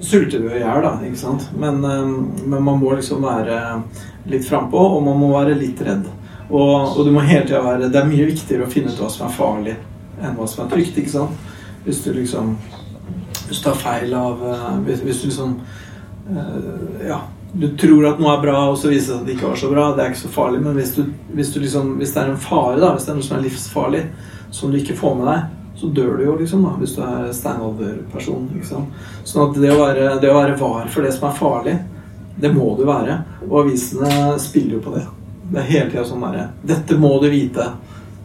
sulter vi i hjel, da. Ikke sant? Men, eh, men man må liksom være litt frampå, og man må være litt redd. Og, og du må hele tida være Det er mye viktigere å finne ut hva som er farlig, enn hva som er trygt. ikke sant? Hvis du liksom Hvis du tar feil av eh, Hvis, hvis du liksom eh, Ja. Du tror at noe er bra, og så viser det seg at det ikke var så bra. Det er ikke så farlig. Men hvis, du, hvis, du liksom, hvis det er en fare, da, hvis det er noe som er livsfarlig, som du ikke får med deg, så dør du jo, liksom, da, hvis du er steinalderperson. sant? Sånn at det å, være, det å være var for det som er farlig, det må du være. Og avisene spiller jo på det. Det er hele tida sånn derre Dette må du vite.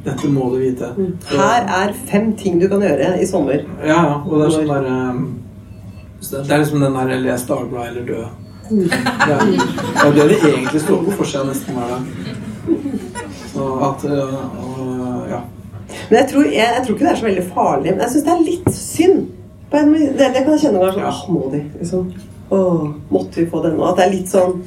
Dette må du vite. Her er fem ting du kan gjøre i sommer. Ja, ja. Og det er sånn der um, Det er liksom den der 'les Dagbladet eller dø'. Det er det er det det egentlig står på forsida nesten hver dag. Så at uh, uh, Ja. Men jeg tror, jeg, jeg tror ikke det er så veldig farlig. Men jeg syns det er litt synd. Det, det kan jeg kjenne ganger sånn Åh, må de? Liksom. Åh, måtte vi få den nå? At det er litt sånn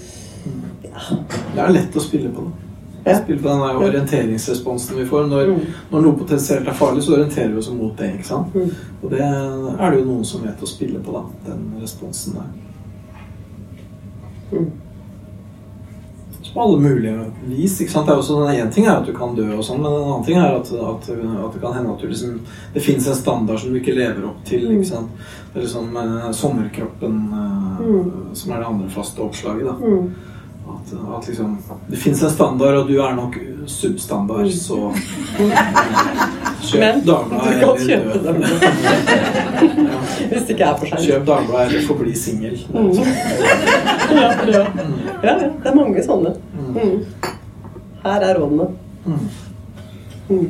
Det er lett å spille på det. Ja. Spille på den orienteringsresponsen vi får. Når, Mm. når noe potensielt er farlig, så orienterer vi oss mot det. ikke sant? Mm. Og det er det jo noen som vet å spille på, da. Den responsen der. Mm. På alle mulige vis. ikke sant? Det er også Én ting er at du kan dø, og sånn, men en annen ting er at, at, at det kan hende at du liksom Det fins en standard som du ikke lever opp til. Mm. ikke sant? Det er liksom eh, sommerkroppen eh, Mm. som er det andre faste oppslaget. da. Mm. At, at liksom Det fins en standard, og du er nok substandard, så Kjøp Men Dagbladet eller dø. hvis det ikke er for seint. Kjøp Dagbladet eller forbli singel. Mm. Ja, det, ja. ja. Det er mange sånne. Mm. Her er rådene. Mm. Mm.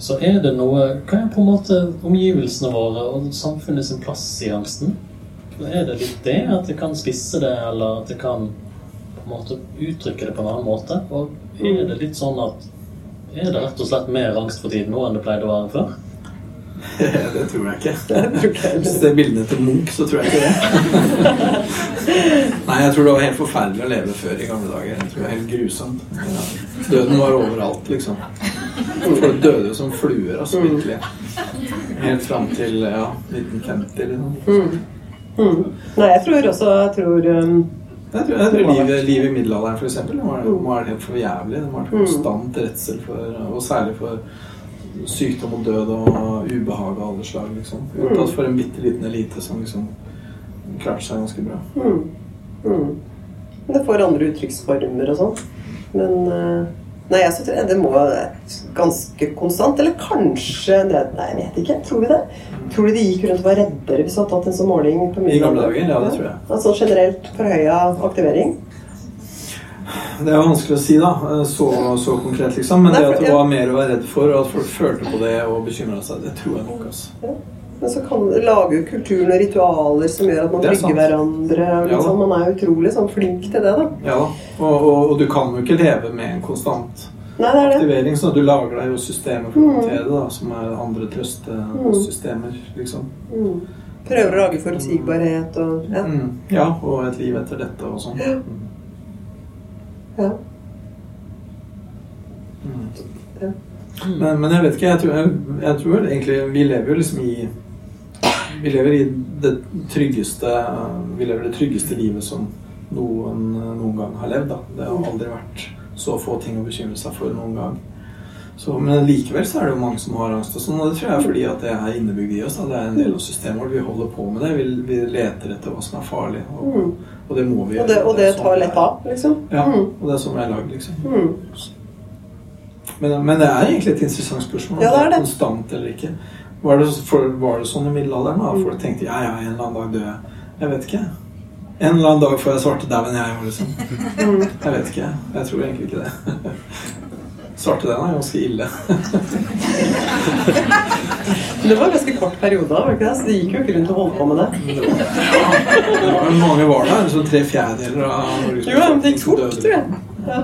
Så er det noe Hva er på en måte omgivelsene våre og samfunnet sin plass i angsten? Er det litt det at det kan spisse det, eller at det kan måte uttrykke det på en annen måte? Og er det litt sånn at Er det rett og slett mer angst for tiden nå enn det pleide å være før? det tror jeg ikke. Hvis det er bildene til Munch, så tror jeg ikke det. Nei, jeg tror det var helt forferdelig å leve før i gamle dager. Jeg tror det var helt grusomt. Ja. Døden var overalt, liksom. Folk døde jo som fluer, altså, virkelig. Helt fram til ja, 1950, liksom. Mm. Mm. Nei, jeg tror også Jeg tror um, Jeg tror, jeg tror livet, livet i middelalderen for eksempel, det var, det var helt for jævlig. Det var Mm. konstant redsel for, og særlig for sykdom og død og ubehag av alle slag. liksom. Mm. Unntatt for en bitte liten elite som liksom klarte seg ganske bra. mm. Mm. Det får andre uttrykksformer og sånn. Men uh, Nei, jeg så tror det må være ganske konstant. Eller kanskje det, Nei, jeg vet ikke. Tror vi det? Tror du de gikk rundt og var reddere hvis du hadde tatt en sånn måling på mye? I gamle dager? Ja, det tror jeg. Altså generelt forhøya aktivering? Det er jo vanskelig å si, da. Så, så konkret, liksom. Men Nei, det for- at det var mer å være redd for, og at folk følte på det og bekymra seg, det tror jeg nok. altså. Men så kan lage jo kulturen og ritualer som gjør at man Det er trygger hverandre. Ja Liksom. da. man er utrolig sånn flink til det, da. Ja. Og, og, og du kan jo ikke leve med en konstant Nei, det det. aktivering, så du lager deg jo systemer for å Mm. håndtere det, da, som er andre trøstesystemer, liksom. Mm. Prøver å lage forutsigbarhet og ja. Mm. Ja, og et liv etter dette og sånn. Mm. ja. Mm. Ja. Men, men jeg vet ikke. Jeg tror, jeg, jeg tror egentlig Vi lever jo liksom i Vi lever i det tryggeste Vi lever det tryggeste livet som noen noen gang har levd. Da. Det har aldri vært så få ting å bekymre seg for noen gang. Så, men likevel så er det jo mange som har angst, og sånn, og det tror jeg er fordi at det er innebygd i oss. Da. Det er en del av systemet vårt. Vi holder på med det. Vi, vi leter etter hva som er farlig, og, Mm. og det må vi Og det, og det det sånn tar lett av, liksom. Ja, Mm. og det er sånn vi er lagd, liksom. Mm. Men, men det er egentlig et interessant spørsmål. Ja, det er det. Konstant eller ikke. Var det, for, var det sånn i middelalderen? da? Mm. Folk tenkte ja, ja, en eller annen dag dør jeg. Jeg vet ikke. En eller annen dag får jeg svartedauden, jeg òg, liksom. Mm. Jeg vet ikke. Jeg tror egentlig ikke det. Svartedauden er ganske ille. Det var en ganske kort periode, var det ikke det? Så det gikk jo ikke rundt og holdt på med det. Det var, mange var der. Så tre fjerdedeler av Norges Jo, men det gikk fort, tror jeg. Ja.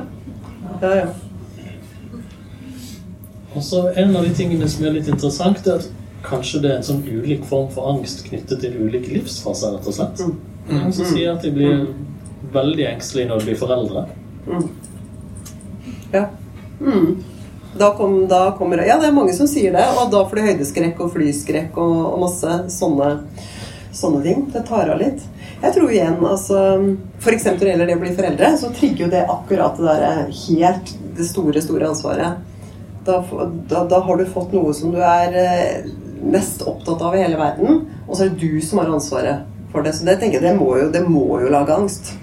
Ja, ja. Og så En av de tingene som er litt interessant, er at kanskje det er en sånn ulik form for angst knyttet til ulike livsfaser, rett og slett. Mm. Noen som sier at de blir veldig engstelige når de blir foreldre. Ja. Mm. Da, kom, da kommer Ja, det er mange som sier det. Og da får de høydeskrekk og flyskrekk og, og masse sånne, sånne ting. Det tar av litt. Jeg tror igjen, altså F.eks. når det gjelder det å bli foreldre, så trigger jo det akkurat det der helt det store, store ansvaret. Da, da, da har du fått noe som du er eh, mest opptatt av i hele verden, og så er det du som har ansvaret for det. Så det tenker jeg, det må jo, det må jo lage angst.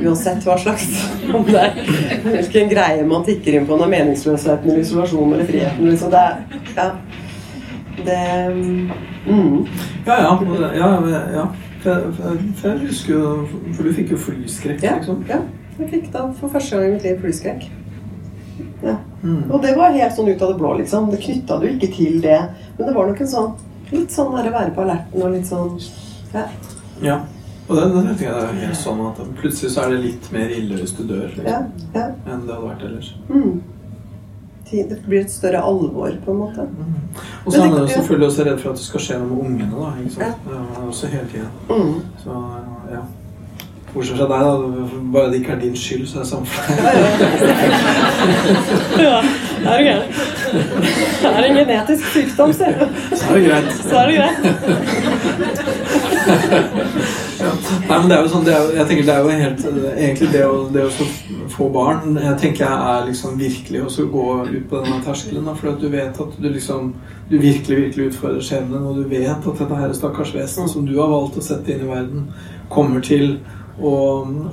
Uansett hva slags Om det er hvilken greie man tikker inn på, når meningsløsheten eller isolasjonen eller friheten. Liksom. Det er Ja. Det mm. Ja, ja. ja, ja. For, for, for jeg husker jo For du fikk jo flyskrekk, Ja, liksom. ja. Jeg fikk da for første gang i mitt liv flyskrekk. Ja. Mm. Og det var helt sånn ut av det blå, liksom. Det knytta du ikke til det. Men det var nok en sånn litt sånn der, være på alerten og litt sånn ja. Ja. Og den tenker jeg det er helt sånn at plutselig så er det litt mer ille hvis du dør liksom, ja, ja. enn det hadde vært ellers. Mm. Det blir et større alvor, på en måte. Og så er man selvfølgelig også redd for at det skal skje noe med ungene. da, ikke sant? Ja. også hele tiden. Mm. Så ja. Bortsett fra deg, da. Bare det ikke er din skyld, så er det samme for deg. Ja, det er gærent. Det er en genetisk sykdom, ser du. Så er det greit. Så er det greit. Nei, men det er jo sånn, det er, jeg tenker det er jo helt Egentlig det å, det å få barn jeg tenker jeg er liksom virkelig å gå ut på denne terskelen. Da, for at du vet at du liksom Du virkelig virkelig utfordrer skjebnen, og du vet at dette her stakkars vesen som du har valgt å sette inn i verden, kommer til å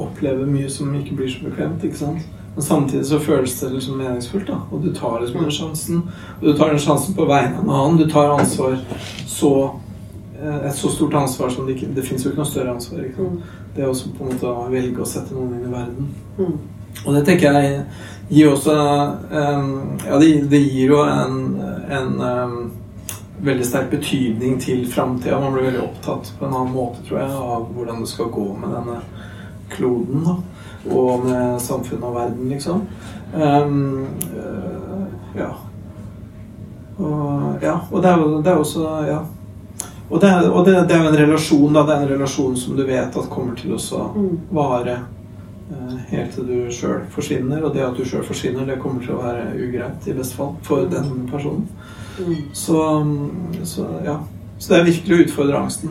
oppleve mye som ikke blir så bekvemt. ikke sant? Men samtidig så føles det liksom meningsfullt, da. Og du tar liksom den sjansen. Og du tar den sjansen på vegne av en annen. Du tar ansvar så eh, et så stort ansvar som det ikke Det fins jo ikke noe større ansvar. Ikke sant? Det er også på en måte å velge å sette noen inn i verden. Mm. Og det tenker jeg gir også em, Ja, det, gir jo en, en em, veldig sterk betydning til framtida. Man blir veldig opptatt på en annen måte, tror jeg, av hvordan det skal gå med denne kloden. da og med samfunnet og verden, liksom. Um, uh, ja. Og, ja. Og det er jo det er også Ja. Og, det er, og det, det er jo en relasjon, da. Det er en relasjon som du vet at kommer til å Mm. vare uh, helt til du sjøl forsvinner. Og det at du sjøl forsvinner, det kommer til å være ugreit, i beste fall, for den personen. Mm. Så, så ja. Så det er virkelig å utfordre angsten.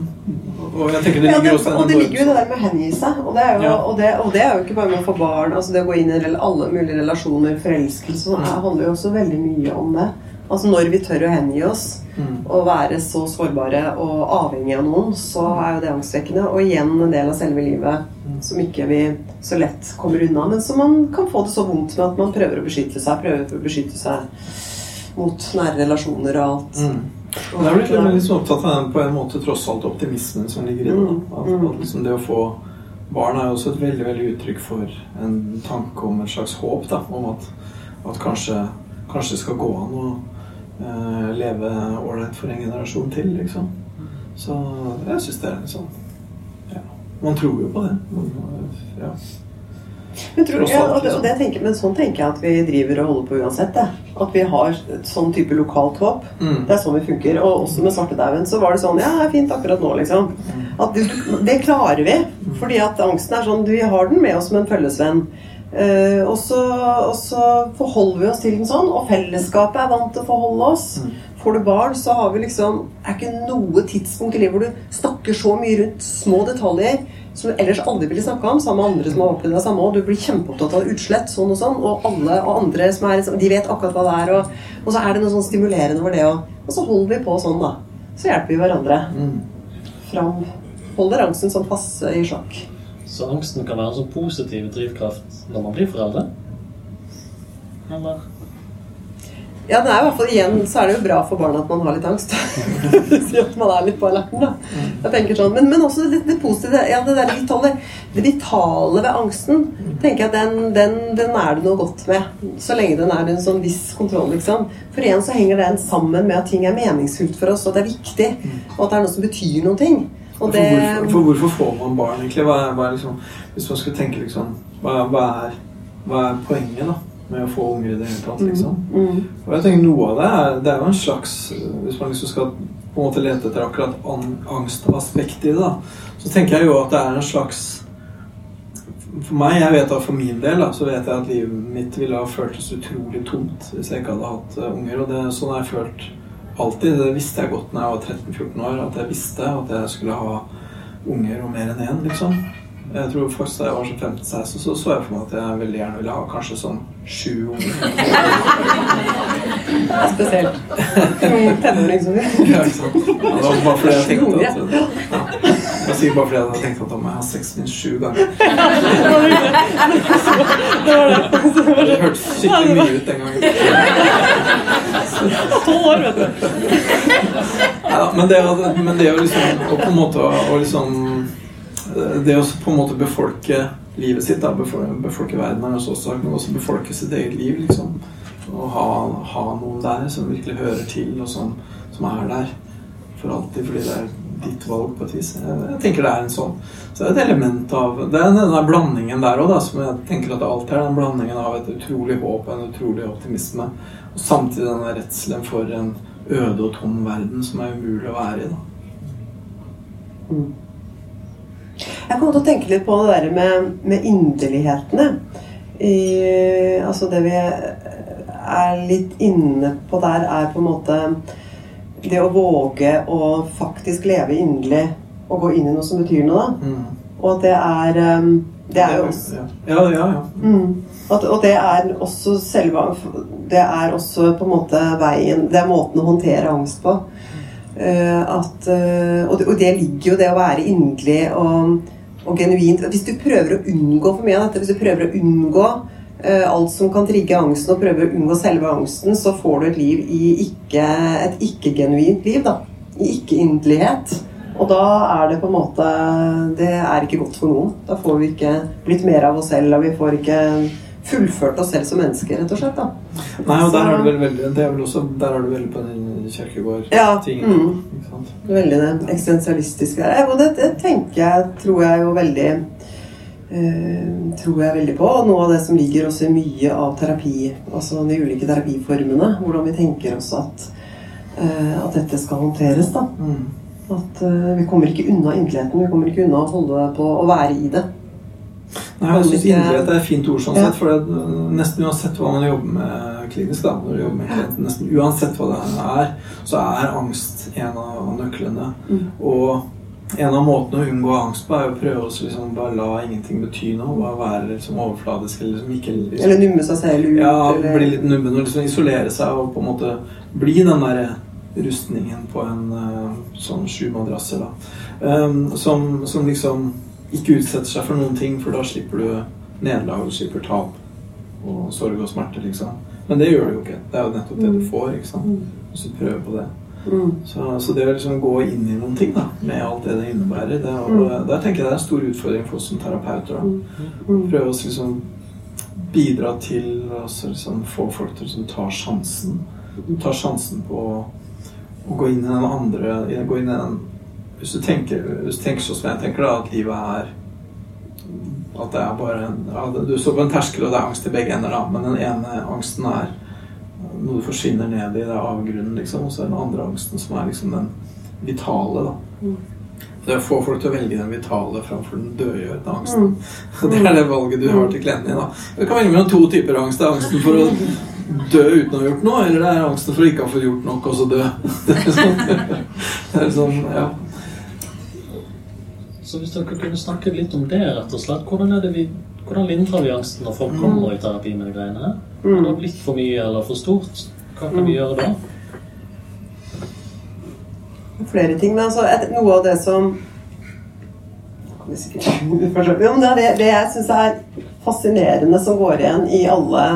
Og jeg tenker det Ja, ligger det, også og det ligger jo det der med å hengi seg. Og det, er jo, Ja. og, det, og det er jo ikke bare med å få barn. altså Det å gå inn i alle mulige relasjoner, forelskelse, så er- handler jo også veldig mye om det. Altså Når vi tør å hengi oss Mm. og være så sårbare og avhengig av noen, så er jo det angstvekkende. Og igjen en del av selve livet som ikke vi så lett kommer unna, men som man kan få det så vondt med at man prøver å beskytte seg. Prøver å beskytte seg mot nære relasjoner og alt. Mm. Og jeg er blitt veldig liksom opptatt av den på en måte tross alt optimismen som ligger i det. Mm. At, mm. at liksom det å få barn er jo også et veldig veldig uttrykk for en tanke om et slags håp. Da, om at, at kanskje, kanskje det skal gå an å uh, leve ålreit for en generasjon til. liksom. Så jeg syns det er litt sånn ja. Man tror jo på det. Man, ja. Men, tror, ja, og det, og det tenker, men sånn tenker jeg at vi driver og holder på uansett. Det. At vi har et sånn type lokalt håp. Mm. Det er sånn vi funker. Og også med svartedauden så var det sånn Ja, det er fint akkurat nå, liksom. At det, det klarer vi. Fordi at angsten er sånn Vi har den med oss som en følgesvenn. Uh, og, så, og så forholder vi oss til den sånn. Og fellesskapet er vant til å forholde oss. Får du barn, så har vi liksom er ikke noe tidspunkt i livet hvor du snakker så mye rundt små detaljer som du ellers aldri ville snakka om, sammen med andre som har opplevd det samme. Og du blir kjempeopptatt av utslett, sånn og sånn. Og alle og andre som er De vet akkurat hva det er. Og, og så er det noe sånn stimulerende over det. Og, og så holder vi på sånn, da. Så hjelper vi hverandre Mm. fram. Holder angsten sånn passe i sjakk. Så angsten kan være en sånn positiv drivkraft når man blir foreldre? Eller? Ja, det er i hvert fall igjen så er det jo bra for barna at man har litt angst. Si at man er litt på alerten, da. Jeg tenker sånn. Men, men også det, det positive. Ja, det der vitale, det vitale ved angsten tenker jeg den, den, den er det noe godt med. Så lenge den er en sånn viss kontroll, liksom. For igjen så henger den sammen med at ting er meningsfullt for oss, og at det er viktig. Og at det er noe som betyr noen ting. Og For, hvorfor, for hvorfor får man barn, egentlig? Hva er, hva er liksom, hvis man skulle tenke liksom hva, hva, er, hva er poenget da, med å få unger i det hele tatt? liksom? mm, Og jeg tenker Noe av det er, det er jo en slags Hvis man liksom skal på en måte lete etter akkurat an- angstaspektet i det, da, så tenker jeg jo at det er en slags For meg, jeg vet da for min del, da, så vet jeg at livet mitt ville ha føltes utrolig tomt hvis jeg ikke hadde hatt eh, unger. Og det, sånn har jeg følt alltid. Det visste jeg godt når jeg var 13-14 år, at jeg visste at jeg skulle ha unger og mer enn én, liksom. Jeg tror faktisk Da jeg var sånn 15-16, så så jeg for meg at jeg veldig gjerne ville ha kanskje sånn sju unger. Spesielt. Tenåringsunger. Ja, ikke sant? Ja, det var bare fordi jeg tenkte at ja. Det var sikkert bare fordi jeg hadde tenkt at da må jeg ha sex minst sju ganger. Det hørtes skikkelig mye ut den gangen. Tolv år, vet du. Ja, men det, er men det å liksom å på en måte å liksom Det å på en måte befolke livet sitt, da, befolke, verden, er også sagt, men også befolke sitt eget liv, liksom. Og ha, ha noen der som virkelig hører til, og som, som er der for alltid, fordi det er ditt valg på et vis. Jeg, jeg tenker det er en sånn Så det er et element av Det er denne blandingen der òg, som jeg tenker at det alltid er. Den blandingen av et utrolig håp og en utrolig optimisme, og samtidig denne redselen for en øde og tom verden som er umulig å være i. da. Jeg kommer til å tenke litt på det der med, med inderlighetene. I, altså det vi er litt inne på der, er på en måte det å våge å faktisk leve inderlig og gå inn i noe som betyr noe. da. Mm. Og at det er um, Det er jo også Ja, ja, ja. ja. Mm. At, og det er også selve Det er også på en måte veien Det er måten å håndtere angst på. Uh, at, uh, og, det, og det ligger jo det å være inderlig og, og genuint Hvis du prøver å unngå for mye av dette, hvis du prøver å unngå eh, alt som kan trigge angsten, og prøver å unngå selve angsten, så får du et liv i ikke, et ikke-genuint liv. da, I ikke-inderlighet. Og da er det på en måte Det er ikke godt for noen. Da får vi ikke blitt mer av oss selv, og vi får ikke fullført oss selv som mennesker, rett og slett. da. Nei, og der er du vel veldig Det er vel også Der er du veldig på den Ja, Kjerkegård-tingen. mm. Veldig det eksistensialistiske der. Og det, det tenker jeg, tror jeg jo veldig eh, Tror jeg veldig på. Og noe av det som ligger også i mye av terapi, altså de ulike terapiformene. Hvordan vi tenker oss at, eh, at dette skal håndteres. da. Mm. At eh, vi kommer ikke unna inderligheten. Vi kommer ikke unna å holde på å være i det. Nei, jeg syns Ikke- er et fint ord, sånn sett. For er nesten uansett hva man jobber med klinisk, da, når du jobber med klienten, nesten uansett hva det er, så er angst en av nøklene. Mm. Og en av måtene å unngå angst på, er å prøve å liksom bare la ingenting bety noe. Bare være liksom overfladisk eller liksom ikke liksom, Eller numme seg selv ut. Ja, eller, bli litt nummen og liksom isolere seg og på en måte bli den der rustningen på en eh, sånn sju madrasser, da. Um, som, som liksom ikke utsetter seg for noen ting, for da slipper du nederlag, du slipper tap og sorg og smerte, liksom. Men det gjør du jo ikke. Det er jo nettopp det du får, ikke sant. Hvis du prøver på det. mm. Så, så det å liksom gå inn i noen ting da, med alt det det innebærer, det, og, der tenker jeg det er en stor utfordring for oss som terapeuter. da Mm. prøve å liksom bidra til å liksom få folk til å liksom ta sjansen. Ta sjansen på å, å gå inn i den andre Gå inn i den Hvis du tenker, hvis du tenker sånn som jeg tenker, da, at livet er At det er bare en, ja, Du står på en terskel, og det er angst i begge ender, da, men den ene angsten er noe du forsvinner ned i, det er avgrunnen, liksom. Og så er den andre angsten som er liksom den vitale, da. Mm. Det å få folk til å velge den vitale framfor den dødgjørende angsten. Mm. Det er det valget du har til klienten din. da. Du kan velge mellom to typer angst. Det er angsten for å dø uten å ha gjort noe, eller det er angsten for å ikke ha fått gjort nok, og så dø. Det er sånn, det er sånn ja. Så hvis dere kunne snakke litt om det, rett og slett. Hvordan, det vi, hvordan lindrer vi angsten når folk kommer i terapi med de greiene her? Har det blitt for mye eller for stort? Hva kan vi gjøre da? flere ting. Men altså, noe av det som jo, det, det, det jeg syns er fascinerende som går igjen i alle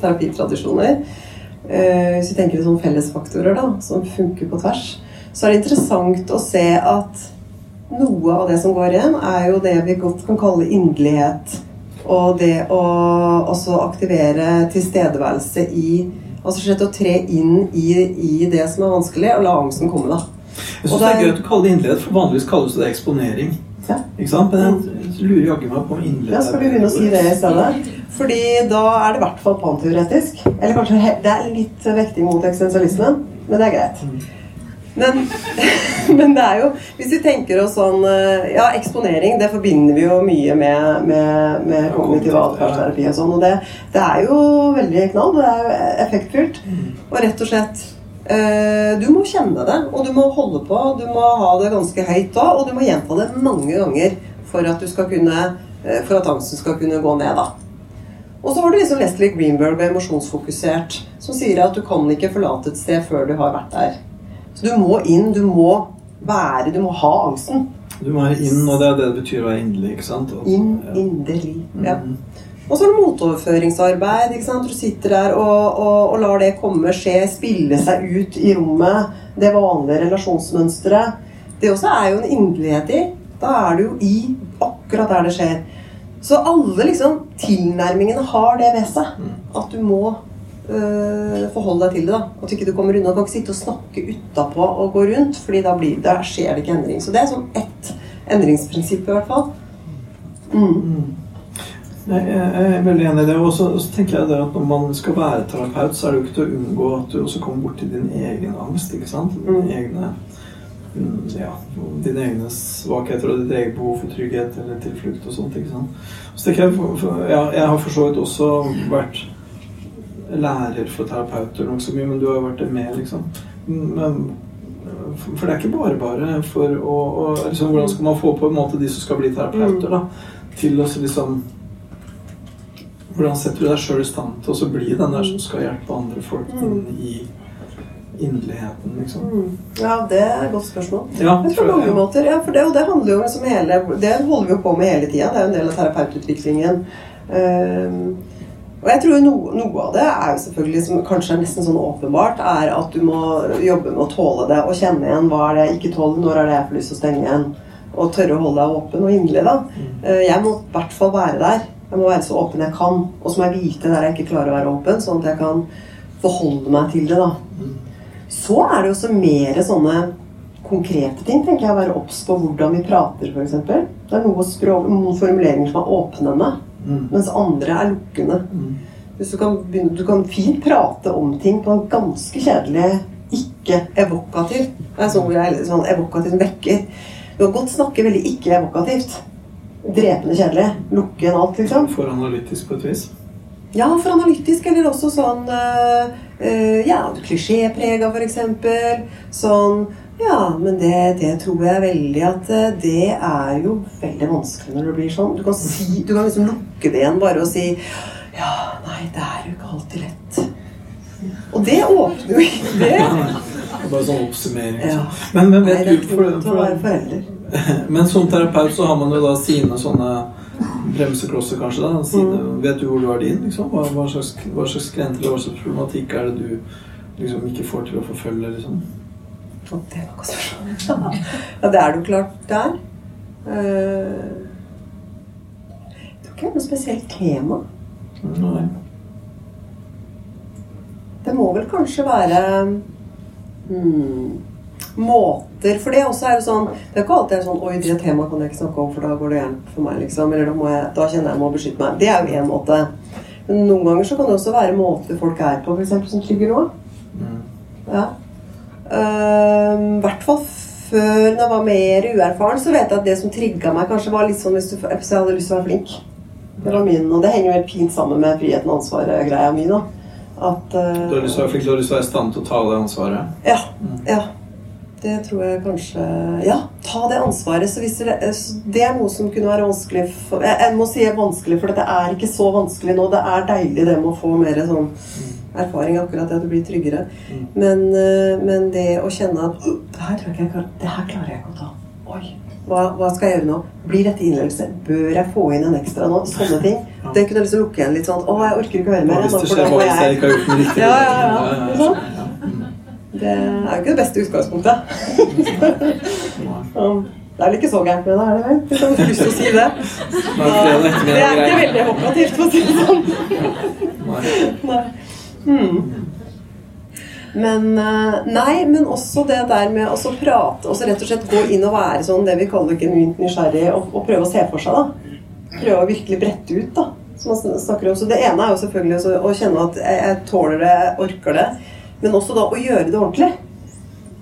terapitradisjoner uh, Hvis vi tenker på sånne fellesfaktorer da, som funker på tvers, så er det interessant å se at noe av det som går igjen, er jo det vi godt kan kalle inderlighet. Og det å også aktivere tilstedeværelse i Altså slett å tre inn i, i det som er vanskelig, og la angsten komme, da. Jeg syns det er er- gøy at du kaller det inderlighet, for vanligvis kalles det eksponering. Ja. Ikke sant? Men jeg lurer jaggu meg på om inderlighet Ja, skal vi begynne å si det i stedet? Fordi da er det i hvert fall panteoretisk. Eller kanskje det er litt vekting mot eksistensialismen, men det er greit. Men, men det er jo Hvis vi tenker oss sånn eh, Ja, eksponering, det forbinder vi jo mye med, med, med kognitiv atferdsterapi og sånn. Og det, det er jo veldig knall. Det er jo effektfullt. Og rett og slett eh, Du må kjenne det, og du må holde på. Du må ha det ganske høyt da, og du må gjenta det mange ganger for at, du skal kunne, eh, for at angsten skal kunne gå ned. da. Og så har du liksom Leslie Greenberg og emosjonsfokusert, som sier at du kan ikke forlate et sted før du har vært der. Så du må inn, du må være, du må ha angsten. Du må være inn, og det er det det betyr å være inderlig. ikke sant? Og- Inn, ja. inderlig. Ja. Mhm. Og så er det motoverføringsarbeid. ikke sant? Du sitter der og, og, og lar det komme, skje, spille seg ut i rommet. Det vanlige relasjonsmønsteret. Det også er jo en inderlighet i. Da er du jo i akkurat der det skjer. Så alle liksom tilnærmingene har det ved seg. At du må forholde deg til det. da. At du ikke du kommer unna. Du kan ikke sitte og snakke utapå og gå rundt, fordi da, blir, da skjer det ikke endring. Så det er sånn ett endringsprinsipp i hvert fall. Mm. Jeg jeg er veldig enig i det. Og så tenker jeg det at når man skal være terapeut, så er det jo ikke til å unngå at du også kommer borti din egen angst. ikke sant? Mm. egne mm, ja, dine egne svakheter og ditt eget behov for trygghet eller tilflukt og sånt. ikke sant? Så tenker jeg, for, for, ja, jeg har for så vidt også vært lærer for terapeuter nokså mye, men du har jo vært det med, liksom. Men, for det er ikke bare bare for å, å liksom, Hvordan skal man få på en måte de som skal bli terapeuter, da, til å liksom hvordan setter du deg sjøl i stand til å bli den der som skal hjelpe andre folk inn i inderligheten, liksom? Mm. Ja, det er et godt spørsmål. Ja, Jeg tror på mange måter, ja, for det, og det handler jo liksom hele Det holder vi jo på med hele tida. Det er jo en del av terapeututviklingen. Ehm, og jeg tror noe, noe av det er jo selvfølgelig, som kanskje er nesten sånn åpenbart, er at du må jobbe med å tåle det og kjenne igjen hva er det jeg ikke tåler, når er det jeg får lyst til å stenge igjen. Og tørre å holde deg åpen og inderlig. da. Eh, Jeg må i hvert fall være der. Jeg må være så åpen jeg kan. Og så må jeg vite der jeg ikke klarer å være åpen, sånn at jeg kan forholde meg til det. da. Så er det også mer sånne konkrete ting. tenker jeg, Å være obs på hvordan vi prater, f.eks. Det er noe språk, noen formuleringer som er åpnende, Mm. Mens andre er lukkende. Mm. Du, kan begynne, du kan fint prate om ting på en ganske kjedelig, ikke-evokativ Det er sånn, hvor jeg, sånn evokativ som vekker. Du kan godt snakke veldig ikke-evokativt. Drepende kjedelig. Lukke igjen alt, liksom. For analytisk på et vis. Ja, for analytisk, eller også sånn eh, Ja, klisjéprega, f.eks. Sånn Ja, men det, det tror jeg veldig at eh, det er jo veldig vanskelig når det blir sånn. Du kan, si, du kan liksom lukke det igjen bare og si Ja, nei, det er jo ikke alltid lett. Og det åpner jo ikke det. Bare sånn oppsummering. Ja. liksom. Men, men vet du for, for. Men som terapeut så har man jo da sine sånne bremseklosser, kanskje. da sine, Mm. Vet du hvor du har din? liksom? Hva, hva slags, hva slags eller hva slags problematikk er det du liksom ikke får til å forfølge? liksom? Var ikke spørsmål. Ja, det er det jo klart det er. Eh, Jeg tror ikke det er noe spesielt tema. Nei. Det må vel kanskje være hmm, måter For det også er jo sånn Det er ikke alltid sånn Oi, det temaet kan jeg ikke snakke om, for da går det gærent for meg. liksom Eller da, jeg, da kjenner jeg jeg må beskytte meg. Det er jo én måte. Men noen ganger så kan det også være måter folk er på, f.eks. som trigger noe. Mm. Ja. Ehm, I hvert fall før når jeg var mer uerfaren, så vet jeg at det som trigga meg, kanskje var litt sånn hvis, du, hvis jeg hadde lyst til å være flink. Det var min, og det henger jo helt fint sammen med friheten og ansvaret-greia mi. da. At eh, Du har lyst til å være flink, du har lyst til å være i stand til å ta det ansvaret? Ja. ja. Det tror jeg kanskje Ja, ta det ansvaret. Så hvis det, det er noe som kunne være vanskelig for Jeg, jeg må si vanskelig, for det er ikke så vanskelig nå. Det er deilig det med å få mer sånn erfaring akkurat det at du blir tryggere. Men, eh, men det å kjenne at «Uh, det her, tror jeg jeg det her klarer jeg ikke å ta. Oi, hva, hva skal jeg gjøre nå? Blir dette innleggelse? Bør jeg få inn en ekstra nå? Sånne ting. Det kunne liksom lukke igjen litt sånn Å, jeg orker ikke å høre mer. hvis det skjer? Hva hvis jeg ikke har gjort med riktig. Ja, ja, ja. ja, Ikke? Det er jo ikke det beste utgangspunktet. Det er vel ikke så gærent med det, er det vel? Hvis jeg har lyst til å si det. Det er ikke veldig operativt, for å si det sånn. Nei. Hmm. Men eh, Nei, men også det der med å prate og rett og slett gå inn og være sånn det vi kaller genuint nysgjerrig, og, og prøve å se for seg, da. Prøve å virkelig brette ut, da. Som man snakker om. Så det ene er jo selvfølgelig å- kjenne at jeg, jeg tåler det, orker det. Men også da å gjøre det ordentlig.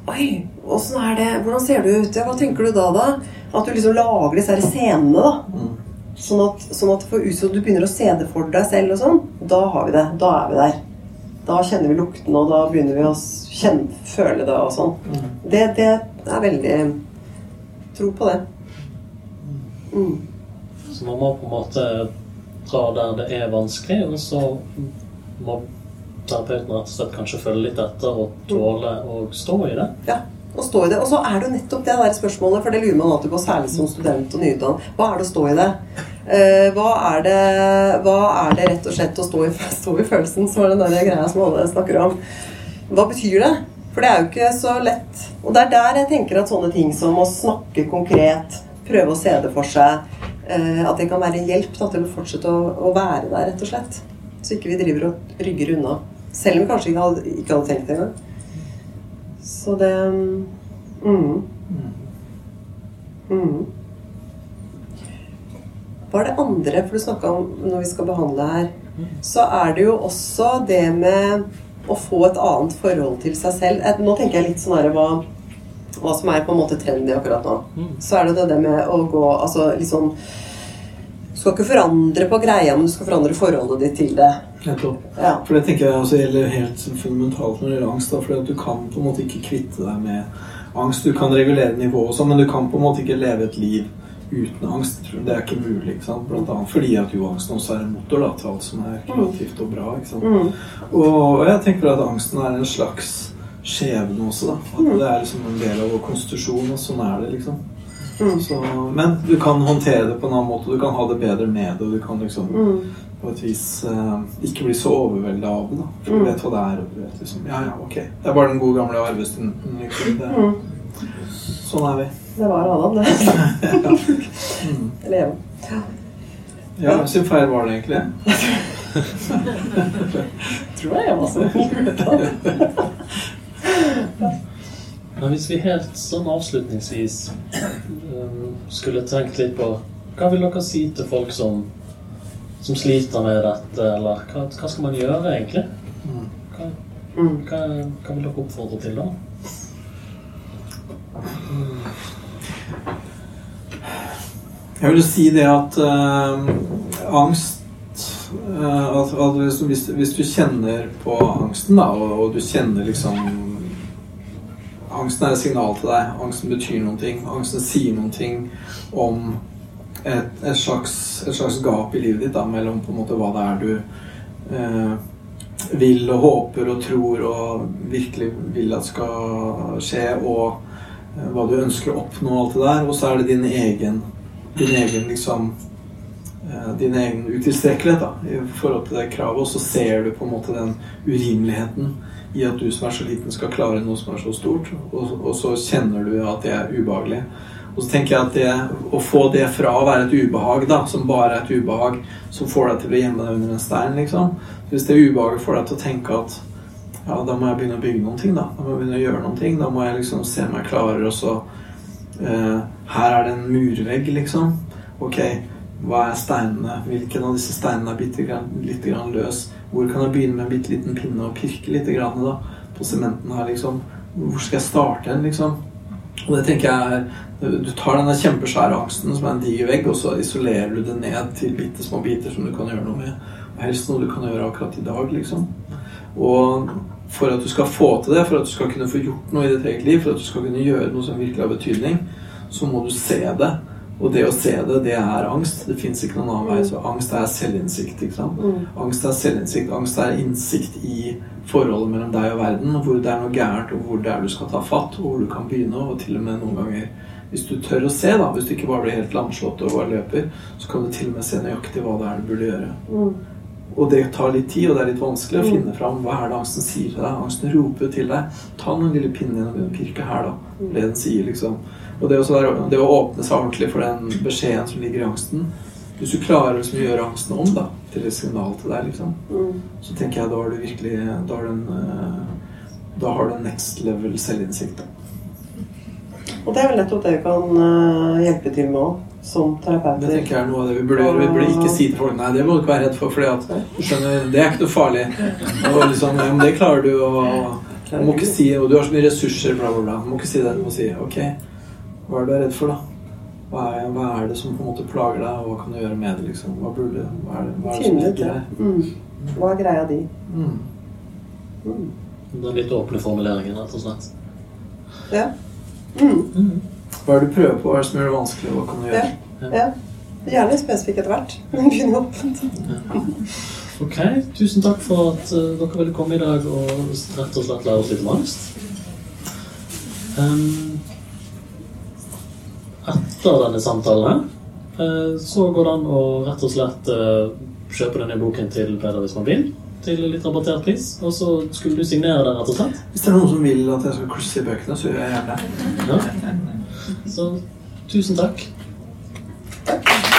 Oi, åssen er det? Hvordan ser du ut? Ja, hva tenker du da, da? At du liksom lager disse her scenene, da. Mm. Sånn at, sånn at du begynner å se det for deg selv og sånn. Da har vi det. Da er vi der. Da kjenner vi lukten, og da begynner vi å kjenne, føle det og sånn. Mm. Det, det er veldig Tro på det. Mm. Så man må på en måte dra der det er vanskelig, og så må terapeuten rett og slett kanskje følge litt etter og tåle å stå i det. Ja, å stå i det. Og så er det jo nettopp det der spørsmålet, for det lurer man alltid på, særlig som student og nyutdannet. Hva er det å stå i det? Uh, hva, er det hva er det rett og slett å stå i, stå i følelsen, som er den der greia som alle snakker om? Hva betyr det? For det er jo ikke så lett. Og det er der jeg tenker at sånne ting som å snakke konkret, prøve å se det for seg, eh, at det kan være hjelp da, til å fortsette å, å være der, rett og slett. Så ikke vi driver og rygger unna. Selv om vi kanskje ikke hadde, ikke hadde tenkt det engang. Så det mm. Mm. Hva er det andre, for du snakka om når vi skal behandle her, så er det jo også det med å få et annet forhold til seg selv. Nå tenker jeg litt sånn her hva, hva som er på en måte trendy akkurat nå. Mm. Så er det det, med å gå altså litt sånn Du skal ikke forandre på greia, men du skal forandre forholdet ditt til det. Nettopp. Ja. For det tenker jeg også gjelder helt fundamentalt når det gjelder angst. For du kan på en måte ikke kvitte deg med angst. Du kan regulere nivået og sånn, men du kan på en måte ikke leve et liv uten angst. Det er ikke mulig. ikke sant? Blant annet fordi at jo angsten også er en motor da, til alt som er kreativt og bra. ikke sant? Mm. Og jeg tenker at angsten er en slags skjebne også. da. At det er liksom en del av vår konstitusjon, og sånn er det. liksom. Mm. Så, men du kan håndtere det på en annen måte. Du kan ha det bedre med det. og du kan liksom Mm. på et vis uh, ikke bli så overvelda av det. da. For du Mm. vet hva det er. og du vet liksom, Ja, ja, ok. Det er bare den gode gamle arvestunden. Liksom. Det, Mm. sånn er vi. Det var Adam, det. Mm. Eller Eva. Ja, hvem sin feil var det egentlig? Tror jeg jeg var så Men hvis vi helt sånn avslutningsvis um, skulle tenkt litt på Hva vil dere si til folk som, som sliter med dette, eller hva, hva skal man gjøre egentlig? Hva, hva, hva vil dere oppfordre til da? Jeg vil si det at øh, angst eh, at hvis, hvis, hvis du kjenner på angsten, da, og, og du kjenner liksom Angsten er et signal til deg. Angsten betyr noen ting. Angsten sier noen ting om et, et, slags, et slags gap i livet ditt da, mellom på en måte hva det er du eh, vil og håper og tror og virkelig vil at skal skje, og eh, hva du ønsker å oppnå, og alt det der. Og så er det din egen din egen liksom eh, din egen utilstrekkelighet da, i forhold til det kravet, og så ser du på en måte den urimeligheten i at du som er så liten skal klare noe som er så stort, og, og så kjenner du at det er ubehagelig. Og så tenker jeg at det, å få det fra å være et ubehag, da, som bare er et ubehag, som får deg til å gjemme deg under en stein, liksom. Hvis det ubehaget får deg til å tenke at ja, da må jeg begynne å bygge noen ting, da. Da må jeg begynne å gjøre noen ting. Da må jeg liksom se om jeg klarer, så uh, her er det en murvegg, liksom. Ok, hva er steinene? Hvilken av disse steinene er bitte litt grann løs? Hvor kan jeg begynne med en bitte liten pinne og pirke litt grann, da, på sementen her, liksom? Hvor skal jeg starte hen, liksom? Og det tenker jeg er Du tar denne kjempesvære angsten som er en diger vegg, og så isolerer du det ned til bitte små biter som du kan gjøre noe med. Og helst noe du kan gjøre akkurat i dag, liksom. Og for at du skal få til det, for at du skal kunne få gjort noe i ditt eget liv, for at du skal kunne gjøre noe som virkelig har betydning, så må du se det. Og det å se det, det er angst. Det fins ikke noen annen vei. Så angst er selvinnsikt. ikke sant? Mm. Angst er selvinnsikt. Angst er innsikt i forholdet mellom deg og verden, og hvor det er noe gærent, og hvor det er du skal ta fatt, og hvor du kan begynne, og til og med noen ganger hvis du tør å se, da, hvis du ikke bare blir helt lamslått og bare løper, så kan du til og med se nøyaktig hva det er du burde gjøre. Mm. Og det tar litt tid, og det er litt vanskelig å Mm. finne fram hva er det angsten sier til deg. Angsten roper jo til deg. Ta den lille pinnen din og begynn å pirke her, da. Mm. Det den sier, liksom. Og det, være, det å åpne seg ordentlig for den beskjeden som ligger i angsten Hvis du klarer liksom, å gjøre angsten om da, til et signal til deg, liksom, Mm. så tenker jeg da har du virkelig Da har du en, eh, da har du en next level selvinnsikt. Og det er vel nettopp det vi kan eh, hjelpe til med òg, som Det tenker jeg er noe av det vi burde gjøre. Vi burde ikke si til folk Nei, det må du ikke være redd for, for skjønner, det er ikke noe farlig. Og liksom, ja, men det klarer du, og Du må ikke si og du har så mye ressurser, bla, bla, bla. Du må ikke si det. Du må si ok, hva er det du er redd for, da? Hva er, hva er det som på en måte plager deg, og hva kan du gjøre med det? liksom? Hva, burde, hva er det, hva er det som er ligger der? Mm. Hva er greia di? Mm. Mm. Den litt åpne formuleringen, rett og slett. Ja. Mm. Mm. Hva er det du prøver på? Hva er det som gjør det vanskelig? Hva kan du Ja. gjøre? ja. Gjerne spesifikk etter hvert. Men begynn åpent. Ok, tusen takk for at eh, dere ville komme i dag og rett og slett lære oss litt om angst. Em, etter denne samtalen eh, så går det an å rett og slett eh, kjøpe denne boken til Peder hvis man vil, til litt rabattert pris. Og så skulle du signere den, rett og slett. Hvis det er noen som vil at jeg skal klusse i bøkene, så gjør jeg gjerne det. Ja. Så tusen takk. Takk.